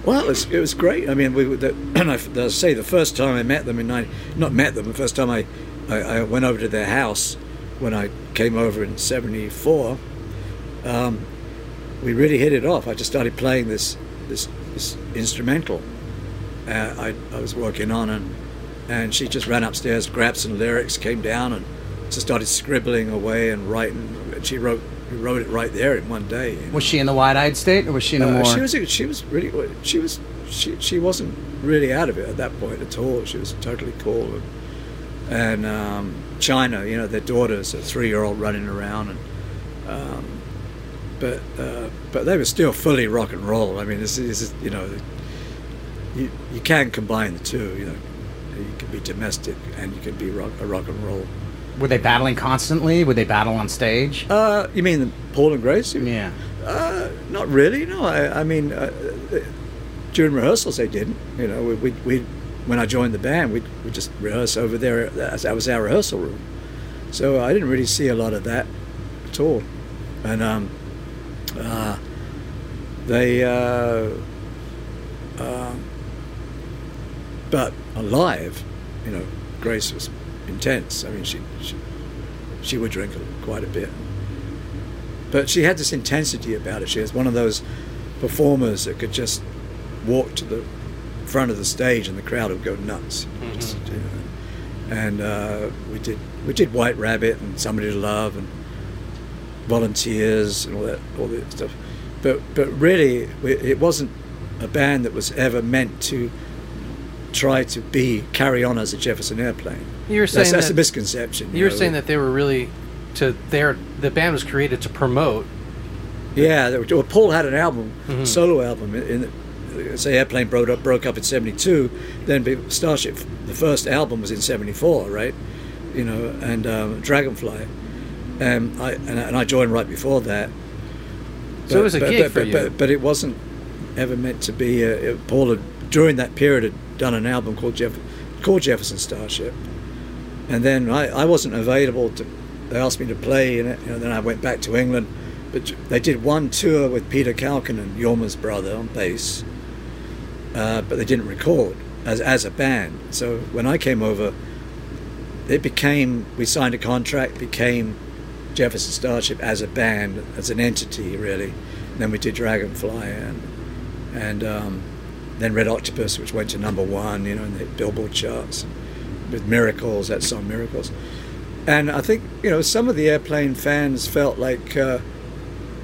Well, it was, it was great. I mean, we the, and I, I say the first time I met them in 90, not met them, the first time I, I, I went over to their house when I came over in 74, um, we really hit it off. I just started playing this, this, this instrumental uh, I, I was working on, and, and she just ran upstairs, grabbed some lyrics, came down, and just started scribbling away and writing. She wrote, wrote it right there in one day. you know. Was she in the wide-eyed state, or was she in a Uh, more? She was. She was really. She was. She. She wasn't really out of it at that point at all. She was totally cool. And, and um, China, you know, their daughter's a three-year-old running around, and um, but uh, but they were still fully rock and roll. I mean, this is this is, you know, you you can combine the two. You know, you can be domestic and you can be rock, a rock and roll. Were they battling constantly? Would they battle on stage? Uh, you mean Paul and Grace? yeah. Uh, not really. No, I, I mean, uh, uh, during rehearsals they didn't. You know, we, we, we when I joined the band, we we just rehearse over there. That was our rehearsal room. So I didn't really see a lot of that at all. And um, uh, they, uh, um, but alive, you know, Grace was intense. I mean, she she, she would drink quite a bit but she had this intensity about it. She was one of those performers that could just walk to the front of the stage and the crowd would go nuts. Just, you know. And uh, we did we did White Rabbit and Somebody to Love and Volunteers and all that all that stuff. But but really, it wasn't a band that was ever meant to try to be carry on as a Jefferson Airplane. You were That's, saying that's that- a misconception. You know. saying that they were really to their the band was created to promote. Yeah, were, well, Paul had an album, Mhm. solo album. In, in say Airplane broke up, broke up in '72. Then Starship, the first album was in '74, right? You know, and um, Dragonfly, um, I and, I- and I joined right before that. So it was a but, gig but, for but, you. But, but it wasn't ever meant to be. Uh, it- Paul had during that period had done an album called Jeff, called Jefferson Starship, and then I, I wasn't available to. They asked me to play in it, and then I went back to England. But they did one tour with Peter Kaukonen, Jorma's brother, on bass, uh, but they didn't record as as a band. So when I came over, it became we signed a contract, became Jefferson Starship as a band, as an entity, really. then we did Dragonfly and and um, then Red Octopus, which went to number one, you know, in the Billboard charts with Miracles, that song Miracles. And I think you know some of the airplane fans felt like uh,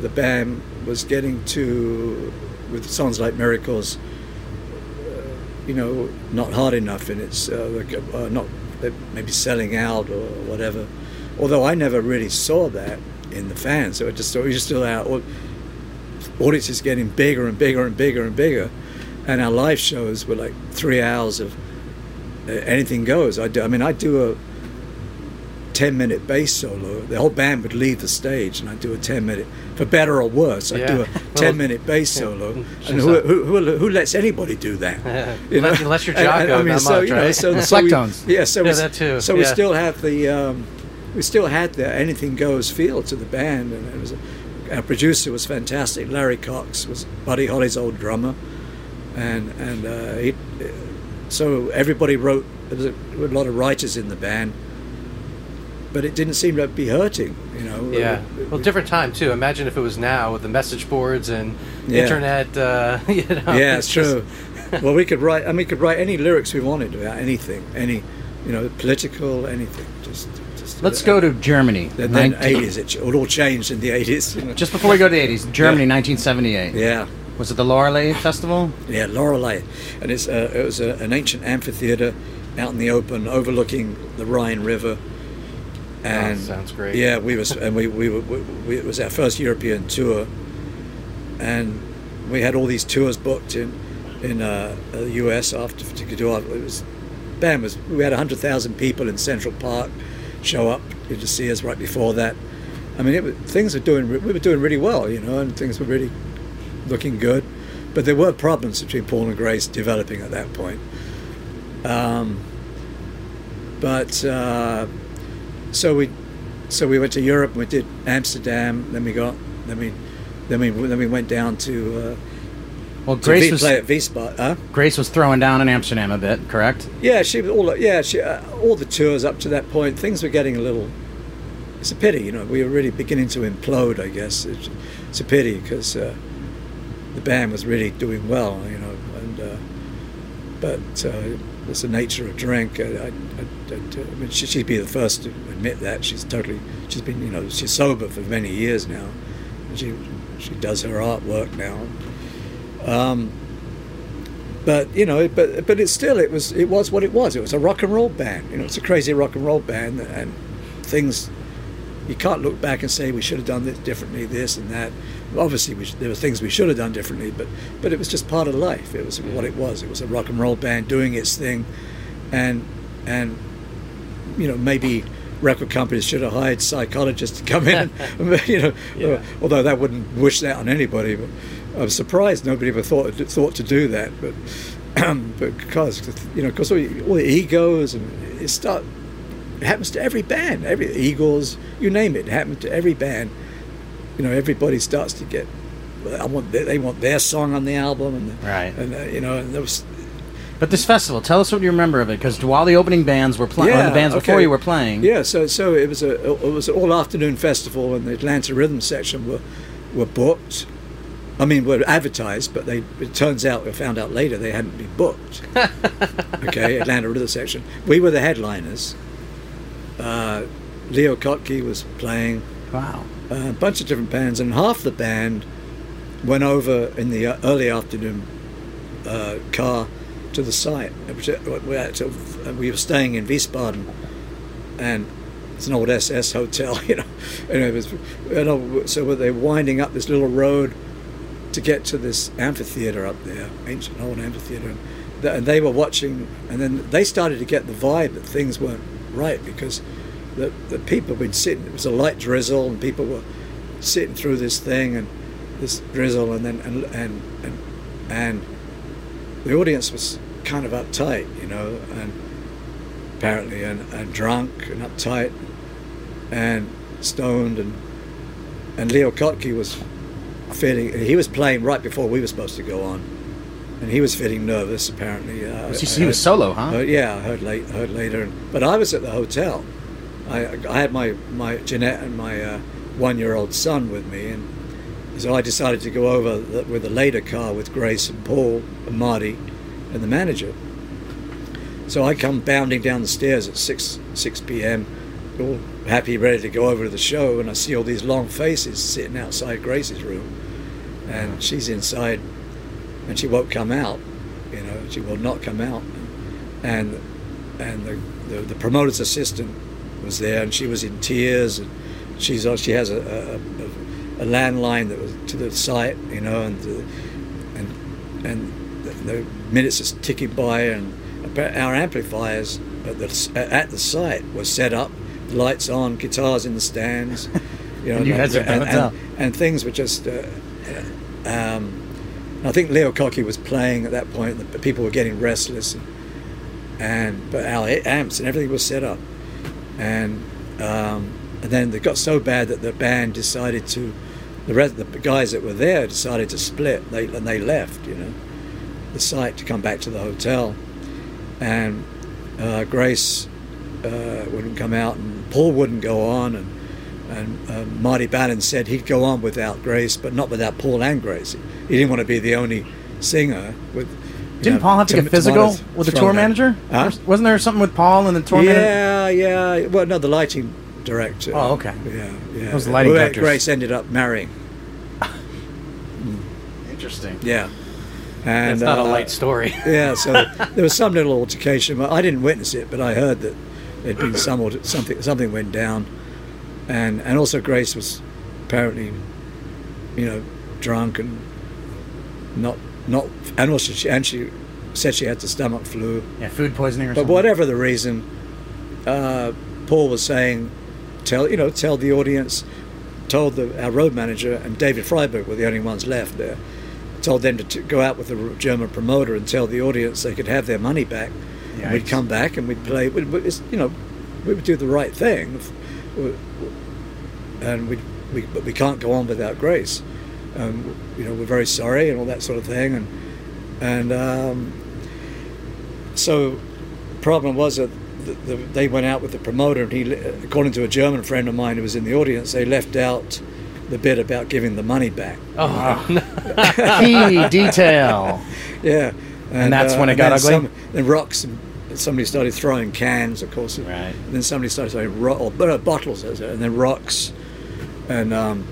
the band was getting to with songs like Miracles, uh, you know, not hard enough in its uh, uh, not maybe selling out or whatever. Although I never really saw that in the fans, so I just thought we just still out. Audience is getting bigger and bigger and bigger and bigger, and our live shows were like three hours of uh, anything goes. I do. I mean, I do a 10 minute bass solo. The whole band would leave the stage and I do a 10 minute, for better or worse, I Yeah. do a 10 minute bass solo. Mm, And who, who, who, who lets anybody do that? You Unless- unless you're And- and- Jocko, I mean, not so, much, you know, right? so, so we, yeah, so Yeah, we, that too, So we still have the, um, we still had the anything goes feel to the band. And it was, A, our producer was fantastic. Larry Cox was Buddy Holly's old drummer. And, and uh, he, so everybody wrote, there was a, a lot of writers in the band but it didn't seem to be hurting, you know. Yeah. Uh, Well, different time too. Imagine if it was now with the message boards and Yeah. internet. Uh, you know, yeah, it's just- true. well, we could write. I mean, we could write any lyrics we wanted about anything, any, you know, political, anything. Just, just. Let's go to Germany. Then, then 19 80s. It, all changed in the 80s. Just before we go to the 80s, Germany, 1978. yeah, Was it the Lorelei Festival? yeah, Lorelei, and it's uh, it was a, an ancient amphitheater out in the open, overlooking the Rhine River. And Oh, sounds great. Yeah, we was and we we, were, we, we it was our first European tour, and we had all these tours booked in in uh, the U.S. after to do our, it was band was we had hundred thousand people in Central Park show up to see us right before that. I mean, it, things were doing we were doing really well, you know, and things were really looking good, but there were problems between Paul and Grace developing at that point. Um, but uh, so we so we went to Europe. We did Amsterdam. Then we got then we then we then we went down to. Uh, Well, to Grace V- was play at V Spot. Huh? Grace was throwing down in Amsterdam a bit, correct? Yeah, she was all yeah she uh, all the tours up to that point. Things were getting a little. It's a pity, you know. We were really beginning to implode. I guess it's, it's a pity because uh, the band was really doing well, you know. And uh, but uh, it's the nature of drink. I, I, I, I mean, she, she'd be the first to admit that she's totally. She's been, you know, she's sober for many years now. She she does her artwork now. Um, but you know, but but it's still it was it was what it was. It was a rock and roll band. You know, it's a crazy rock and roll band, and things you can't look back and say we should have done this differently, this and that. Obviously, we, there were things we should have done differently, but but it was just part of life. It was what it was. It was a rock and roll band doing its thing, and and you know maybe record companies should have hired psychologists to come in. you know, uh, although that wouldn't wish that on anybody. But I'm surprised nobody ever thought thought to do that. But but because you know because all, the- all the egos and it start it happens to every band, every Eagles, you name it, it happens to every band. You know, everybody starts to get. I want they, they want their song on the album, and Right. and uh, you know, and there was But this festival, tell us what you remember of it, because while the opening bands were playing, the bands before you were playing, Yeah, so so it was a it was an all afternoon festival, and the Atlanta Rhythm section were were booked. I mean, were advertised, but they it turns out we found out later they hadn't been booked. okay, Atlanta Rhythm section. We were the headliners. Uh, Leo Kottke was playing wow, a bunch of different bands, and half the band went over in the uh, early afternoon uh, car to the site. uh, We had to- we were staying in Wiesbaden, and it's an old SS hotel, you know. It was, you know, so they're winding up this little road to get to this amphitheater up there, ancient old amphitheater, and they were watching, and then they started to get the vibe that things weren't right because the the people had been sitting. It was a light drizzle, and people were sitting through this thing and this drizzle, and then and and and, and the audience was kind of uptight, you know, and apparently and, and drunk and uptight and stoned and and Leo Kottke was feeling he was playing right before we were supposed to go on and he was feeling nervous apparently uh, Was he- he was solo, huh? uh, yeah I heard late heard later but I was at the hotel I, I had my my Jeanette and my uh, one year old son with me and so I decided to go over the, with a later car with Grace and Paul and Marty and the manager so I come bounding down the stairs at 6 6 p.m. all happy ready to go over to the show and I see all these long faces sitting outside Grace's room and she's inside and she won't come out you know she will not come out. And and the, the, the promoter's assistant was there and she was in tears and she's she has a, a, a, landline that was to the site you know and uh, and and the, the minutes is ticking by and our amplifiers at the, at the site were set up lights on guitars in the stands you know And you and, and, and, and things were just uh, um, I think Leo Kottke was playing at that point. The people were getting restless, and, and but our amps and everything was set up, and um, and then it got so bad that the band decided to, the the guys that were there decided to split. They and they left, you know, the site to come back to the hotel, and uh, Grace uh, wouldn't come out, and Paul wouldn't go on, and and uh, Marty Balin said he'd go on without Grace, but not without Paul and Grace. He didn't want to be the only singer with. didn't know, Paul have to tom- get physical tomatoes with the tour at- manager? Huh? Wasn't there something with Paul and the tour manager? Yeah, yeah. Well, no, the lighting director. Oh, okay. Yeah, yeah. was the lighting Who director's- Grace ended up marrying. Interesting. Yeah. And, It's not a uh, light story. Yeah, so there was some little altercation. I didn't witness it, but I heard that there'd been some something something went down, and and also Grace was apparently, you know, drunk and not not and also she and she said she had the stomach flu. Yeah, food poisoning or But something. But whatever the reason, uh, Paul was saying, tell you know, tell the audience, told the, our road manager and David Freiberg were the only ones left there. Told them to t- go out with the German promoter and tell the audience they could have their money back And we'd come back and we'd play. We'd, we'd- you know, we would do the right thing, and we we but we can't go on without Grace. Um, you know, we're very sorry and all that sort of thing, and and um, so the problem was that the, the, they went out with the promoter, and he, according to a German friend of mine who was in the audience, they left out the bit about giving the money back. Oh, Key detail. Yeah, and, that's when it got then ugly? Some, then rocks. and Somebody started throwing cans, of course. Right. And then somebody started throwing ro- or, uh, bottles, and then rocks, and um,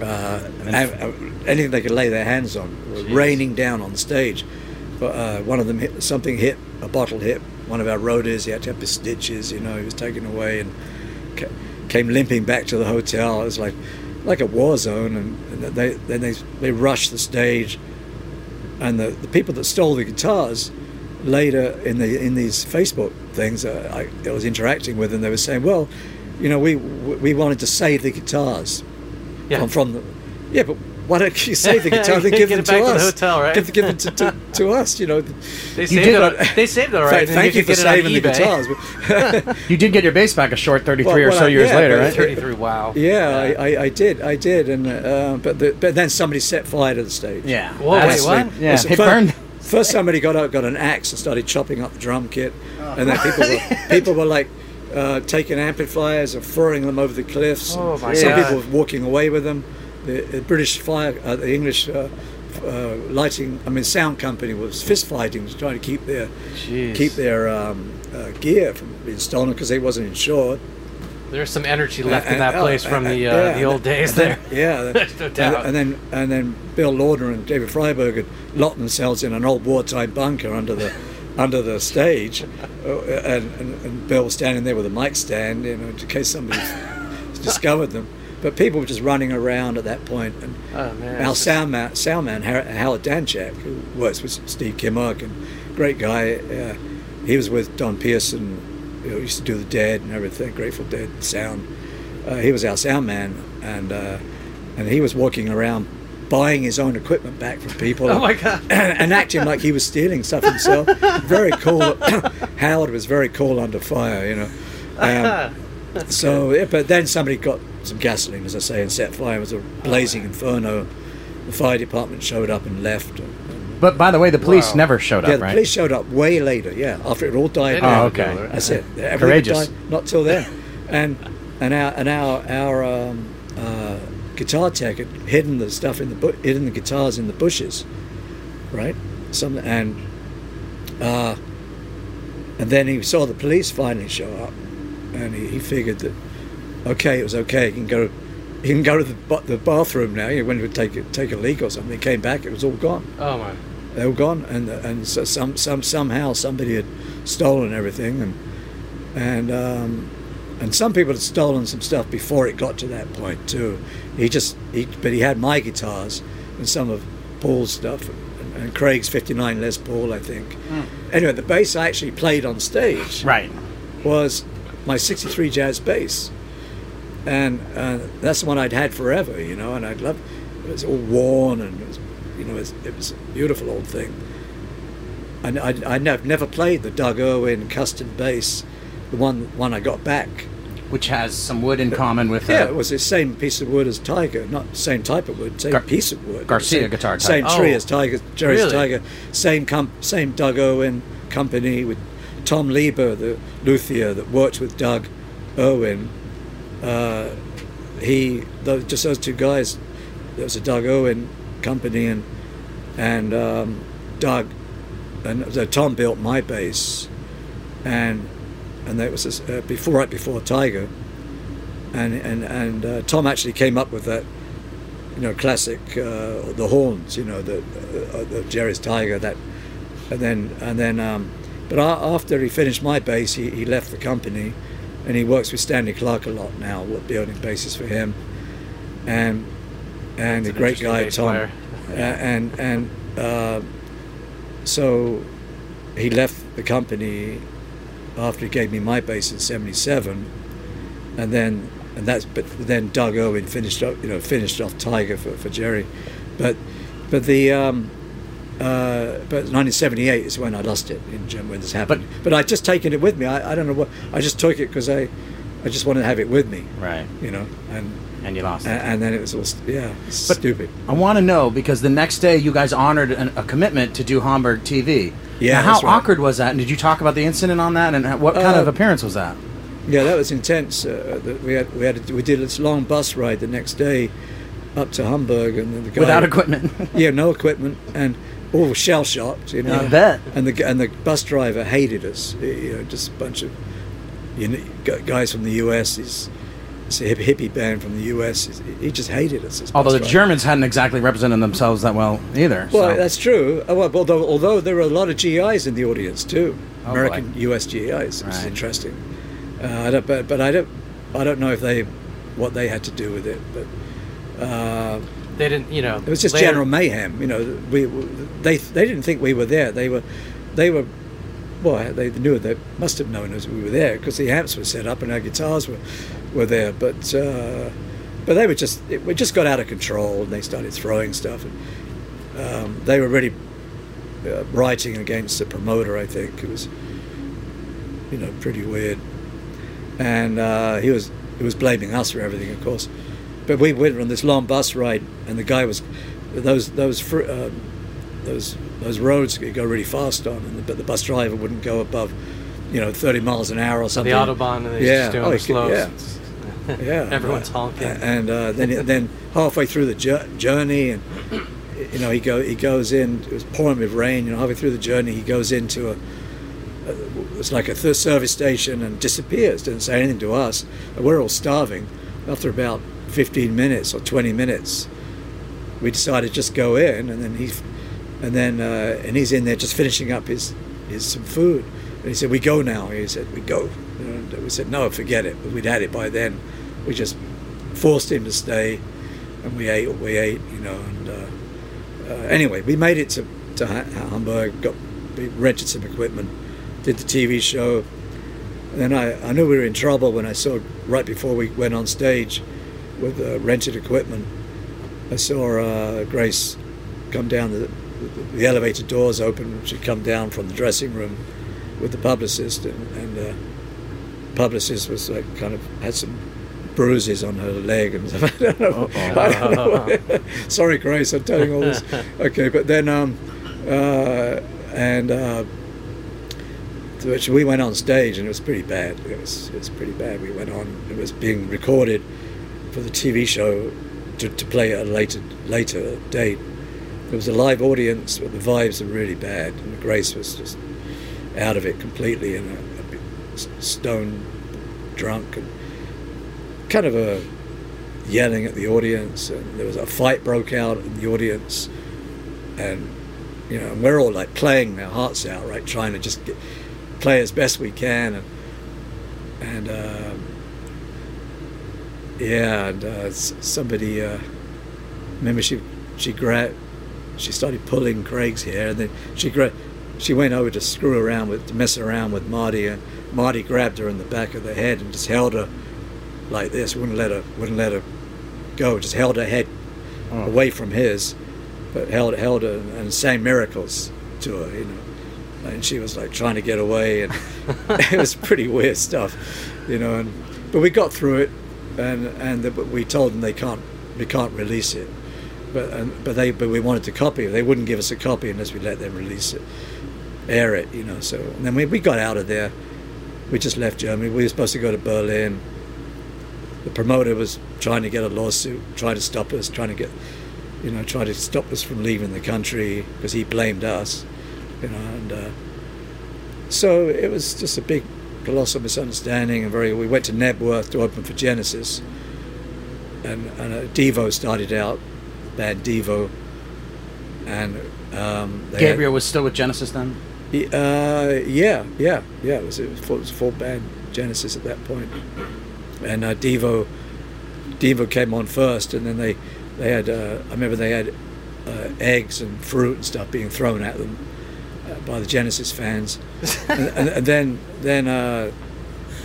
uh, uh, anything they could lay their hands on Jeez. raining down on the stage. But uh, one of them hit something hit a bottle hit one of our roaders. He had to have his stitches. You know, he was taken away and ca- came limping back to the hotel. It was like like a war zone, and, and they then they they rushed the stage, and the, the people that stole the guitars later in the in these Facebook things uh, I, I was interacting with, and they were saying, well, you know, we we wanted to save the guitars yeah. from, from the yeah, but why don't you save the guitars and give them back to to the us? hotel, right? Give, give them to, to, to us, you know. They saved did- it. They saved it all right. Thank, and thank you, could for get it on saving the guitars. You did get your bass back a short 33 Well, or so I- years yeah, later, right? Thirty-three. Wow. yeah, I, I, I did, I did, and uh, but the, but then somebody set fire to the stage. Yeah. Whoa, wait, what? Yeah, it burned. First, somebody got got an axe and started chopping up the drum kit, and then people were, people were like uh, taking amplifiers and throwing them over the cliffs. Oh, Some God. people were walking away with them. The, the British fire, uh, the English uh, uh, lighting, I mean, sound company was fist fighting, was trying to keep their Jeez. keep their um, uh, gear from being stolen because it wasn't insured. There's some energy left in And- that oh, place from and- the uh, yeah, the old days there. Yeah, no and, doubt. and then and then Bill Laudner and David Freiberg had locked themselves in an old wartime bunker under the under the stage, uh, and, and, and Bill was standing there with a mic stand, you know, in case somebody discovered them. But people were just running around at that point, and Oh man. our sound man, sound man Howard Danchak, who works with Steve Kimock, and great guy. Uh, he was with Don Pearson. You know, used to do the Dead and everything, Grateful Dead sound. Uh, he was our sound man, and uh, and he was walking around buying his own equipment back from people. Oh my God. and, and acting like he was stealing stuff himself. very cool. Howard was very cool under fire, you know. Um, so, yeah, but then somebody got some gasoline, as I say, and set fire. It was a blazing inferno. The fire department showed up and left. But by the way, the police Wow. never showed up, yeah, up, the right? police showed up way later. Yeah, after it all died. They down. didn't Oh, have okay. That's it. Everything Courageous. Died, not till then. And and our and our our um, uh, guitar tech had hidden the stuff in the bu- hidden the guitars in the bushes, right? Some and uh, and then he saw the police finally show up, and he, he figured that okay, it was okay. He can go. He can go to the, the bathroom now. He went to take a, take a leak or something. He came back. It was all gone Oh my. They were gone, and and so some some somehow somebody had stolen everything, and and um, and some people had stolen some stuff before it got to that point too. He just he but he had my guitars and some of Paul's stuff and, and Craig's '59 Les Paul, I think. Anyway, the bass I actually played on stage Right. was my 63 jazz bass. And uh, that's the one I'd had forever, you know, and I'd love it. was all worn and, it was, you know, it was, it was a beautiful old thing. And I, I nev- never played the Doug Irwin custom bass, the one one I got back. Which has some wood in common with Yeah, uh, it was the same piece of wood as Tiger, not the same type of wood, same Gar- piece of wood. Garcia same, guitar type. Same tree Oh, as Tiger, Jerry's really? Tiger. Same com- same Doug Irwin company with Tom Lieber, the luthier that worked with Doug Irwin. Uh, he, those, just those two guys. There was a Doug Irwin company, and and um, Doug and so Tom built my bass, and and that was uh, before right before Tiger, and and and uh, Tom actually came up with that, you know, classic uh, the horns, you know, the, uh, the Jerry's Tiger that, and then and then, um, but after he finished my bass, he, he left the company, and he works with Stanley Clarke a lot now, building bases for him, and and That's a great guy Tom, player. And and uh, so he left the company after he gave me my bass in '77, and then and that's but then Doug Irwin finished up, you know, finished off Tiger for, for Jerry, but but the um, Uh, but 1978 is when I lost it in when this happened. But, I'd just taken it with me. I, I don't know what. I just took it because I, I just wanted to have it with me. Right. You know, and And you lost and, and then it was all st- yeah, But- stupid. I want to know because the next day you guys honored an, a commitment to do Hamburg TV. Yeah, Now, how right. awkward was that? And did you talk about the incident on that? And what kind Uh, of appearance was that? Yeah, that was intense. Uh, we had we had we did this long bus ride the next day up to Hamburg, and the guy Without equipment. yeah, no equipment, and all shell shocked. You know, I bet. And the and the bus driver hated us. You know, just a bunch of you know, guys from the U.S. He's it's a hippie band from the U.S. He just hated us. this Although the driver. Germans hadn't exactly represented themselves that well either. Well, so- that's true. Uh, well, Although, although there were a lot of GIs in the audience too, Oh, American boy. U.S. GIs, which is Right. interesting. Uh, I don't, but, but I don't, I don't know if they, what they had to do with it. But uh, They didn't, you know. it was just later- general mayhem. You know, we, they, they didn't think we were there. They were, they were. Well, they knew they must have known us we were there because the amps were set up and our guitars were, were there. But, uh, but they were just, it, just got out of control and they started throwing stuff. And, um, they were really uh, writing against the promoter. I think it was, you know, pretty weird. And uh, he was he was blaming us for everything, of course. But we went on this long bus ride, and the guy was those those fr- um, those those roads you go really fast on, and the, but the bus driver wouldn't go above, you know, 30 miles an hour or something. The. Autobahn, and Yeah. just doing Oh, he yeah. Yeah, Everyone's honking. And uh, then then halfway through the jour- journey, and you know he go he goes in. It was pouring with rain. You know, halfway through the journey, he goes into a. a it's like a third service station and disappears. Didn't say anything to us. We're all starving. After about 15 minutes or 20 minutes, we decided to just go in, and then he, and then uh, and he's in there just finishing up his his some food. And he said, "We go now." He said, "We go." And we said, "No, forget it." But we'd had it by then. We just forced him to stay, and we ate. what We ate, you know. And uh, uh, anyway, we made it to to Hamburg. Got rented some equipment, did the TV show. And then I, I knew we were in trouble when I saw right before we went on stage with rented equipment. I saw uh, Grace come down the, the, the elevator doors open. She'd come down from the dressing room with the publicist, and, and uh, publicist was like kind of had some bruises on her leg and stuff. I don't know. I don't know. Sorry, Grace, I'm telling all this. Okay, but then um, uh, and uh, which we went on stage and it was pretty bad. It was it was pretty bad. We went on. It was being recorded for the TV show to, to play at a later later date. There was a live audience, but the vibes were really bad, and Grace was just out of it completely and a, a stone drunk and kind of a yelling at the audience. And there was a fight broke out in the audience, and you know, and we're all like playing our hearts out, right, trying to just get, play as best we can, and and um, yeah, and uh, somebody, uh, remember she she grabbed, she started pulling Craig's hair, and then she she went over to screw around with to mess around with Marty, and Marty grabbed her in the back of the head and just held her like this, wouldn't let her wouldn't let her go, just held her head oh. away from his, but held held her and sang miracles to her, you know. And she was like trying to get away, and it was pretty weird stuff, you know. And but we got through it, and and the, but we told them they can't we can't release it, but and, but they but we wanted to copy it. They wouldn't give us a copy unless we let them release it, air it, you know. So and then we we got out of there. We just left Germany. We were supposed to go to Berlin. The promoter was trying to get a lawsuit, trying to stop us, trying to get, you know, trying to stop us from leaving the country because he blamed us, you know, and uh, so it was just a big, colossal misunderstanding. And very, we went to Knebworth to open for Genesis, and and uh, Devo started out, band Devo, and um, they had- Gabriel was still with Genesis then. Uh, yeah, yeah, yeah. It was, it was, full, it was full band Genesis at that point, and uh, Devo, Devo came on first, and then they, they had. Uh, I remember they had uh, eggs and fruit and stuff being thrown at them uh, by the Genesis fans, and, and, and then then uh,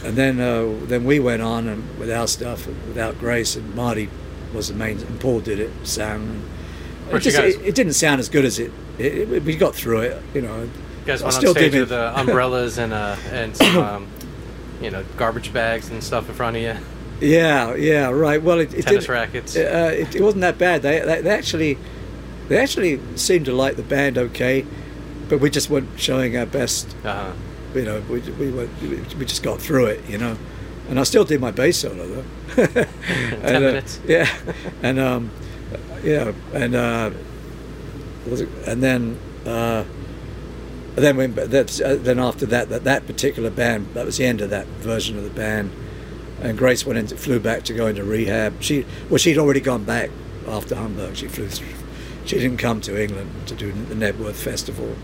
and then uh, then we went on and with our stuff, without Grace and Marty was the main, and Paul did it, sang, it, just, guys- it, it didn't sound as good as it, it, it- We got through it, you know. You guys went on stage with it. uh, umbrellas and uh, and some, um, you know garbage bags and stuff in front of you, Yeah, yeah, right. Well, it, it tennis did, rackets. Uh, it, it wasn't that bad. They, they they actually they actually seemed to like the band okay, but we just weren't showing our best. Uh-huh. You know, we we were, we just got through it. You know, and I still did my bass solo though. And, uh, minutes. Yeah, and um, yeah, and uh, was it, and then uh, then when that's uh, then after that that that particular band that was the end of that version of the band, and Grace went into flew back to go into rehab. She well she'd already gone back after Hamburg. She flew through. She didn't come to England to do the Knebworth Festival,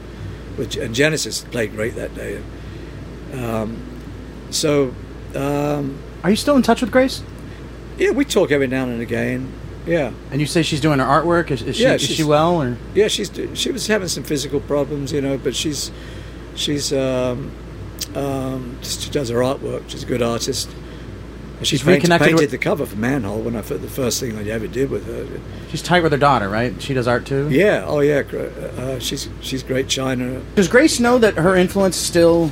which and Genesis played great that day. Um, so um, Are you still in touch with Grace? yeah, we talk every now and again. Yeah. And you say she's doing her artwork. Is, is she Yeah, is she well or? Yeah, she's she was having some physical problems, you know, but she's she's um, um, just, she does her artwork. She's a good artist. And She's she painted, reconnected painted with- the cover for Manhole when I the first thing I ever did with her. She's tight with her daughter, right? She does art too. Yeah, oh yeah, uh, she's she's great China. Does Grace know that her influence still,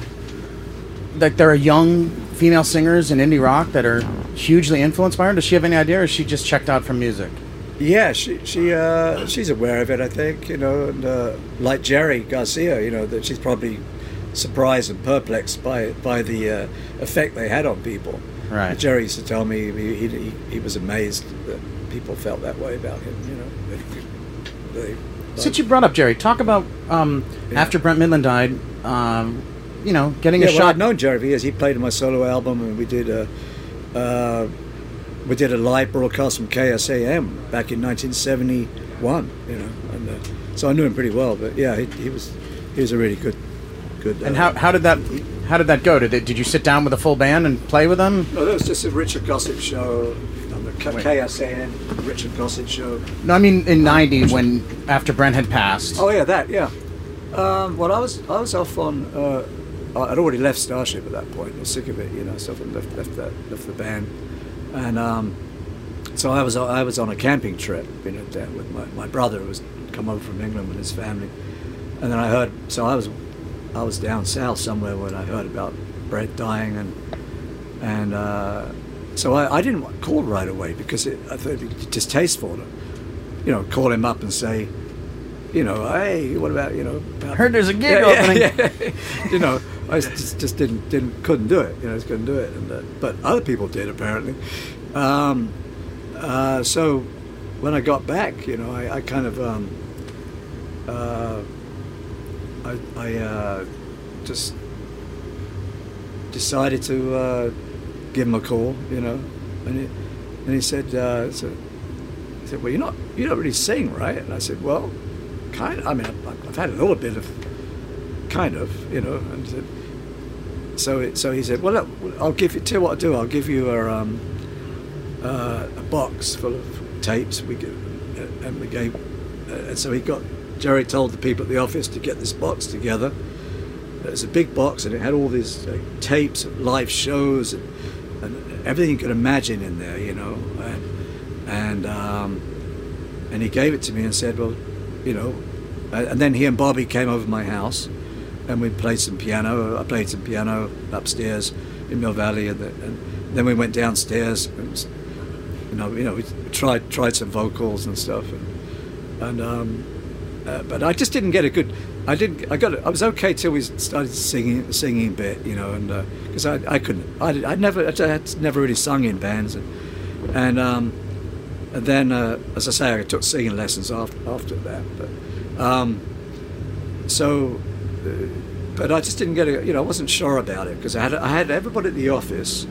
that there are young female singers in indie rock that are hugely influenced by her? Does she have any idea, or is she just checked out from music? Yeah, she she uh, she's aware of it. I think you know, and uh, like Jerry Garcia, you know, that she's probably surprised and perplexed by by the uh, effect they had on people. Right. Jerry used to tell me he, he, he- was amazed that people felt that way about him. You know, they, Since you brought up Jerry, talk about um, Yeah. after Brent Mydland died. Um, you know, getting yeah, a well, shot. I've known Jerry for years. He played in my solo album, and we did a uh, we did a live broadcast from KSAN back in 1971. You know, and uh, so I knew him pretty well. But yeah, he, he was he was a really good good. and uh, how, how did that how did that go? Did it, did you sit down with a full band and play with them? No, that was just a Richard Gossett show on the K- KSAN Richard Gossett show. No, I mean in '90 when after Brent had passed. Oh yeah, that yeah. Um, well, I was I was off on. Uh, I'd already left Starship at that point. I was sick of it, you know. So I left left that left the band, and um, so I was I was on a camping trip, you know, down with my, my brother who was come over from England with his family, and then I heard. So I was I was down south somewhere when I heard about Brent dying, and and uh, so I, I didn't call right away because it, I thought it'd be distasteful to, you know, call him up and say, you know, hey, what about you know? About, Heard there's a gig Yeah, opening. yeah, yeah. you know, I just, just didn't didn't couldn't do it. You know, just couldn't do it. And uh, but other people did apparently. Um, uh, so when I got back, you know, I, I kind of um, uh, I, I uh, just decided to uh, give him a call. You know, and he, and he said, uh, so, he said, well, you're not you don't really sing, right? And I said, well, kind of. I mean, I've, I've had a little bit of kind of, you know. And said, so it, so he said, well, look, I'll give you. Tell you what I'll do. I'll give you a um, uh, a box full of tapes. We give, and we gave. Uh, and so he got. Jerry told the people at the office to get this box together. It was a big box, and it had all these uh, tapes of live shows and, and everything you could imagine in there, you know. And and um, and he gave it to me and said, well, you know. And then he and Bobby came over my house, and we played some piano. I played some piano upstairs in Mill Valley, and, the, and then we went downstairs. And, you know, you know, we tried tried some vocals and stuff, and, and um, uh, but I just didn't get a good. I didn't. I got. I was okay till we started singing, singing a bit, you know, and because I, I couldn't. I, I never. I had never really sung in bands, and and, um, and then, uh, as I say, I took singing lessons after after that. But um, so, uh, but I just didn't get a. You know, I wasn't sure about it because I had I had everybody at the office.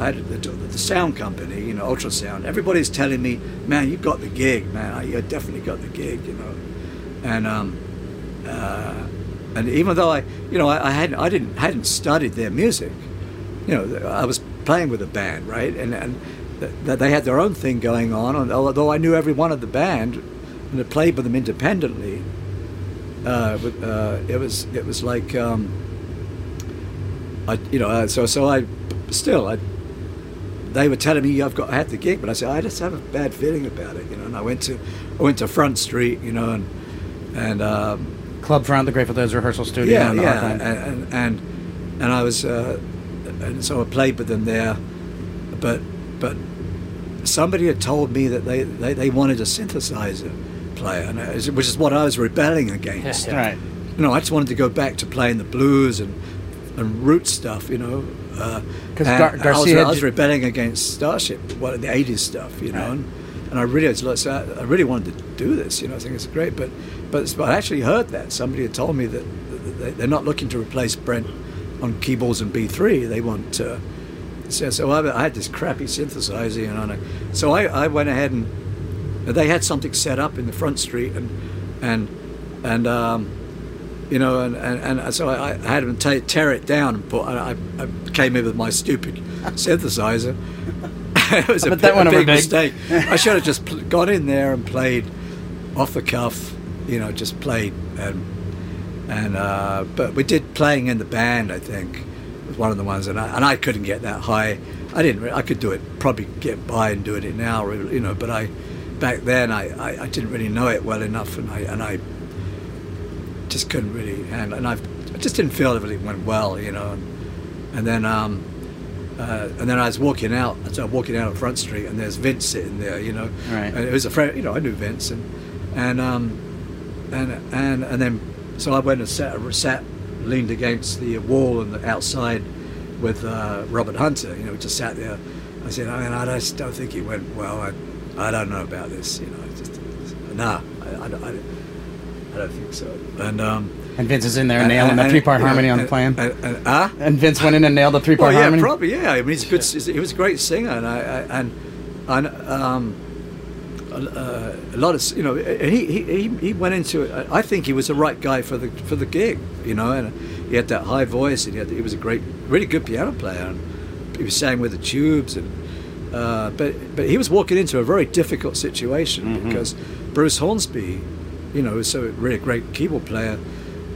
I had the, the sound company, you know, ultrasound. Everybody's telling me, "Man, you've got the gig, man. You definitely got the gig," you know. And um, uh, and even though I, you know, I, I hadn't, I didn't, hadn't studied their music. You know, I was playing with a band, right? And and th- th- they had their own thing going on. And although I knew every one of the band and had played with them independently, uh, uh, it was it was like, um, I, you know, uh, so so I still I. They were telling me I've got I had the gig, but I said I just have a bad feeling about it, you know. And I went to I went to Front Street, you know, and and um, Club Front, the Grateful Dead's rehearsal studio. yeah, yeah, and, and and and I was, uh, and so I played with them there, but but somebody had told me that they they, they wanted a synthesizer player, and it was- which is what I was rebelling against. Yeah. Right. You know, I just wanted to go back to playing the blues and and root stuff. You know, 'Cause and Gar- I, was, Garcia I was rebelling against Starship, what the '80s stuff. You know, Right. and, and I really was, like, so I really wanted to do this. You know, I think it's great, but but, but I actually heard that somebody had told me that that they- they're not looking to replace Brent on keyboards and B3. They want. Uh, so, so I, I had this crappy synthesizer, you know. And I, so I, I went ahead and they had something set up in the front street, and and and um, you know, and, and, and so I, I had them ta tear it down and put. I, I came in with my stupid synthesizer. it was a, that went a big mistake. I should have just pl- got in there and played off the cuff, you know, just played and and uh, but we did playing in the band. I think was one of the ones, and I, and I couldn't get that high. I didn't. I could do it, probably get by and doing it now, really, you know. But I back then I, I, I didn't really know it well enough, and I and I just couldn't really handle. And I, I just didn't feel it went well, you know. And, and then um, uh, and then I was walking out. So I'm walking out on Front Street, and there's Vince sitting there, you know. Right. And it was a friend, you know. I knew Vince, and and um, and and and then so I went and sat, sat leaned against the wall and the outside with uh, Robert Hunter. You know, just sat there. I said, I mean, I just don't think it went well. I, I don't know about this. You know, just nah, I, I, don't- I, don't- I don't think so. And um, And Vince is in there and, nailing the three part harmony on the plan. And, and, huh? And Vince went in and nailed the three part Well, yeah, harmony. probably, yeah. I mean, he's a good. He was a great singer, and I, I and and um, uh, a lot of you know, he he, he, he went into it. I think he was the right guy for the for the gig, you know, and he had that high voice, and he, had, he was a great, really good piano player, and he was sang with the Tubes, and uh, but but he was walking into a very difficult situation because Bruce Hornsby, you know, who's so really a great keyboard player,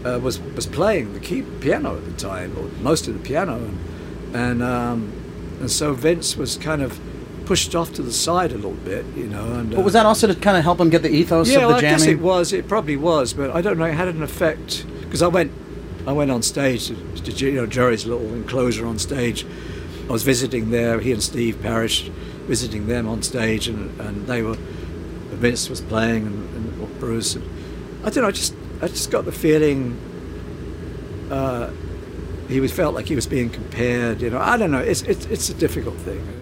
uh, was was playing the key piano at the time, or most of the piano, and and, um, and so Vince was kind of pushed off to the side a little bit, you know. And but was uh, that also to kind of help him get the ethos yeah, of well, the I guess jamming? it was. It probably was, but I don't know. It had an effect because I went, I went on stage to, to you know Jerry's little enclosure on stage. I was visiting there. He and Steve Parish, visiting them on stage, and, and they were. Vince was playing, and, and Bruce. And I don't know. I just I just got the feeling. Uh, he was felt like he was being compared. You know, I don't know. It's it's it's a difficult thing.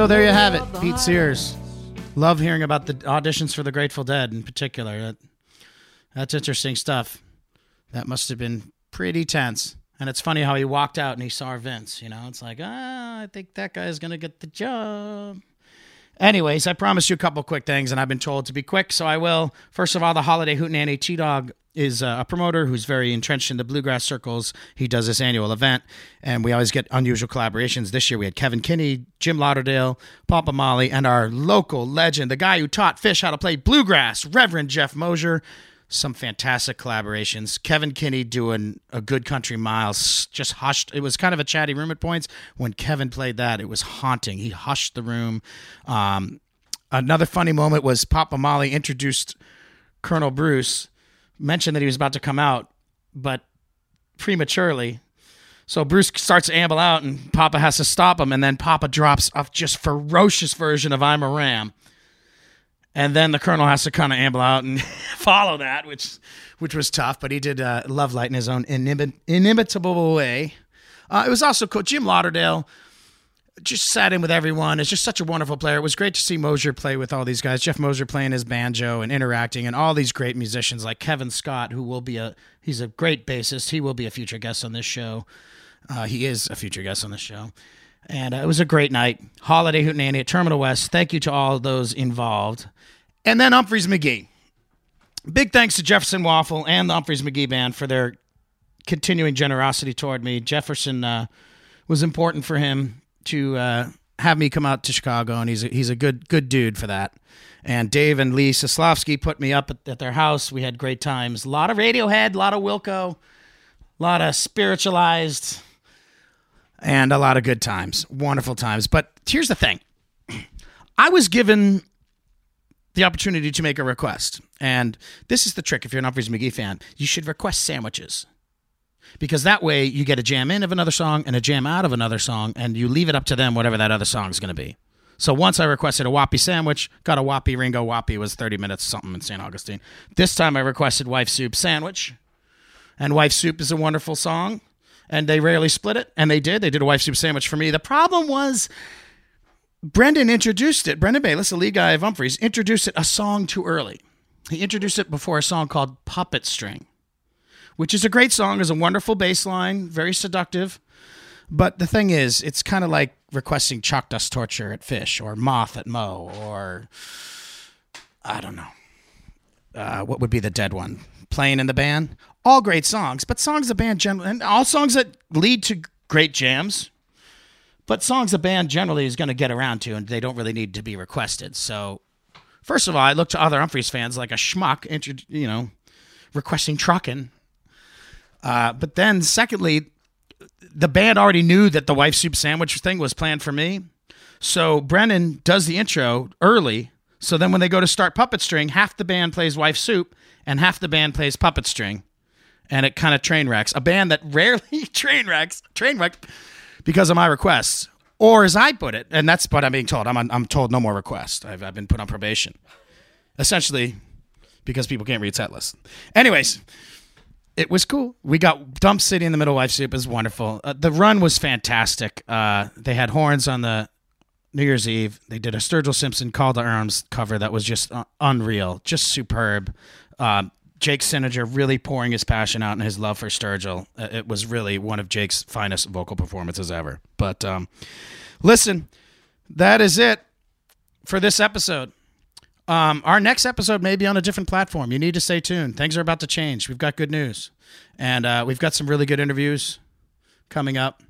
So there you have it, Pete Sears. Love hearing about the auditions for the Grateful Dead in particular. That, that's interesting stuff. That must have been pretty tense. And it's funny how he walked out and he saw Vince. You know, it's like, ah, I think that guy's gonna get the job. Anyways, I promised you a couple quick things, and I've been told to be quick, so I will. First of all, the Holiday Hootenanny T Dog is a promoter who's very entrenched in the bluegrass circles. He does this annual event, and we always get unusual collaborations. This year we had Kevin Kinney, Jim Lauderdale, Papa Mali, and our local legend, the guy who taught Phish how to play bluegrass, Reverend Jeff Mosier. Some fantastic collaborations. Kevin Kinney doing a good country miles, just hushed. It was kind of a chatty room at points. When Kevin played that, it was haunting. He hushed the room. Um, another funny moment was Papa Mali introduced Colonel Bruce, mentioned that he was about to come out, but prematurely. So Bruce starts to amble out, and Papa has to stop him, and then Papa drops a just ferocious version of "I'm a Ram," and then the colonel has to kind of amble out and follow that, which which was tough. But he did uh, Love Light in his own inimi- inimitable way. Uh, it was also cool. Jim Lauderdale just sat in with everyone. It's just such a wonderful player. It was great to see Mosier play with all these guys. Jeff Mosier playing his banjo and interacting, and all these great musicians like Kevin Scott, who will be a he's a great bassist. He will be a future guest on this show. Uh, he is a future guest on this show. And uh, it was a great night. Holiday Hootenanny at Terminal West. Thank you to all those involved. And then Umphrey's McGee. Big thanks to Jefferson Waful and the Umphrey's McGee Band for their continuing generosity toward me. Jefferson uh, was important for him to uh, have me come out to Chicago, and he's a, he's a good good dude for that. And Dave and Lee Soslavsky put me up at, at their house. We had great times. A lot of Radiohead, a lot of Wilco, a lot of spiritualized, and a lot of good times, wonderful times. But here's the thing: I was given the opportunity to make a request, and this is the trick. If you're an Umphrey's McGee fan, you should request sandwiches because that way you get a jam in of another song and a jam out of another song, and you leave it up to them whatever that other song is going to be. So once I requested a Wappy sandwich, got a Wappy Ringo Wappy was 30 minutes something in St. Augustine. This time I requested Wife Soup sandwich, and Wife Soup is a wonderful song, and they rarely split it, and they did. They did a Wife Soup sandwich for me. The problem was Brendan introduced it. Brendan Bayliss, the lead guy of Umphrey's, introduced it a song too early. He introduced it before a song called Puppet String which is a great song, is a wonderful bass line, very seductive. But the thing is, it's kind of like requesting chalk dust torture at Phish or Moth at Mo or I don't know. Uh, what would be the dead one? Playing in the band. All great songs, but songs the band generally, and all songs that lead to great jams. But songs the band generally is going to get around to, and they don't really need to be requested. So, first of all, I look to other Umphrey's fans like a schmuck, you know, requesting trucking uh, but then, secondly, the band already knew that the wife soup sandwich thing was planned for me. So Brendan does the intro early. So then when they go to start Puppet String, half the band plays Wife Soup and half the band plays Puppet String. And it kind of train wrecks. A band that rarely train wrecks, train wreck because of my requests. Or as I put it, and that's what I'm being told. I'm, I'm told no more requests. I've, I've been put on probation. Essentially, because people can't read set lists. Anyways, it was cool. We got Dump City in the middle. Wife Soup is wonderful. Uh, the run was fantastic. Uh, they had horns on the New Year's Eve. They did a Sturgill Simpson Call to Arms cover that was just uh, unreal, just superb. Um, Jake Cinninger really pouring his passion out and his love for Sturgill. Uh, it was really one of Jake's finest vocal performances ever. But um, listen, that is it for this episode. Um, our next episode may be on a different platform. You need to stay tuned. Things are about to change. We've got good news, and uh, we've got some really good interviews coming up.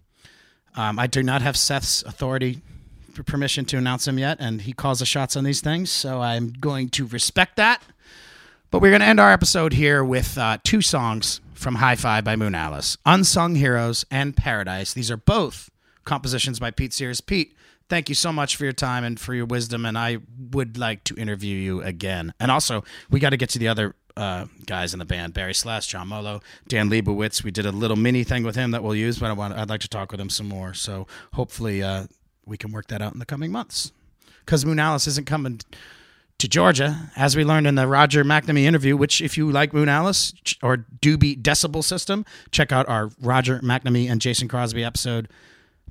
Um, I do not have Seth's authority permission to announce him yet, and he calls the shots on these things, so I'm going to respect that. But we're going to end our episode here with uh, two songs from Hi Fi by Moon Alice Unsung Heroes and Paradise. These are both compositions by Pete Sears. Pete, thank you so much for your time and for your wisdom. And I would like to interview you again. And also, we got to get to the other uh, guys in the band Barry Sless, John Molo, Dan Lebowitz. We did a little mini thing with him that we'll use, but I want, I'd like to talk with him some more. So hopefully, uh, we can work that out in the coming months. Because Moon Alice isn't coming to Georgia, as we learned in the Roger McNamee interview, which, if you like Moon Alice or Doobie Decibel System, check out our Roger McNamee and Jason Crosby episode.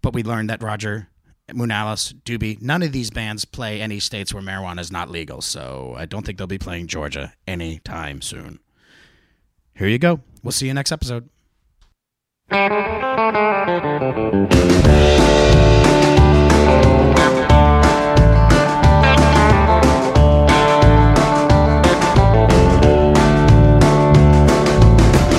But we learned that Roger Moon Alice, Doobie, none of these bands play any states where marijuana is not legal, so I don't think they'll be playing Georgia anytime soon. Here you go. We'll see you next episode.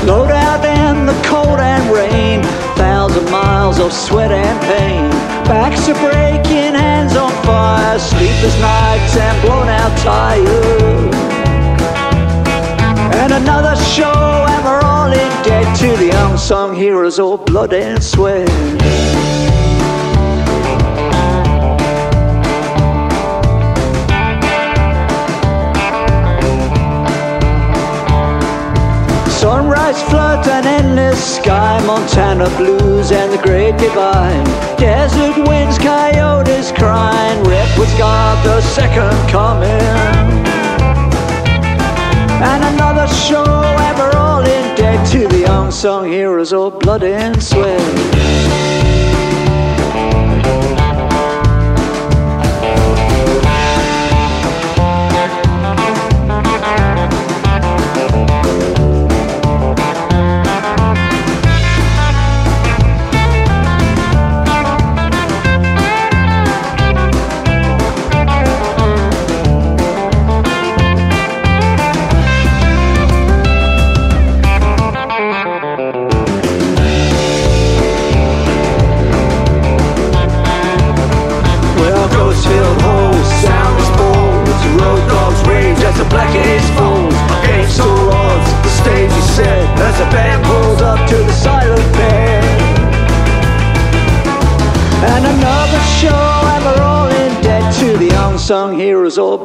Low down in the cold and rain, thousand miles of sweat and pain. Backs are breaking, hands on fire, sleepless nights and blown out tired. And another show, and we're all in debt to the unsung heroes of blood and sweat. Sunrise floods and endless sky, Montana blues and the great divide. Desert winds, coyotes crying, Redwood's got the second coming. And another show, we're all in debt to the unsung heroes of blood and sweat.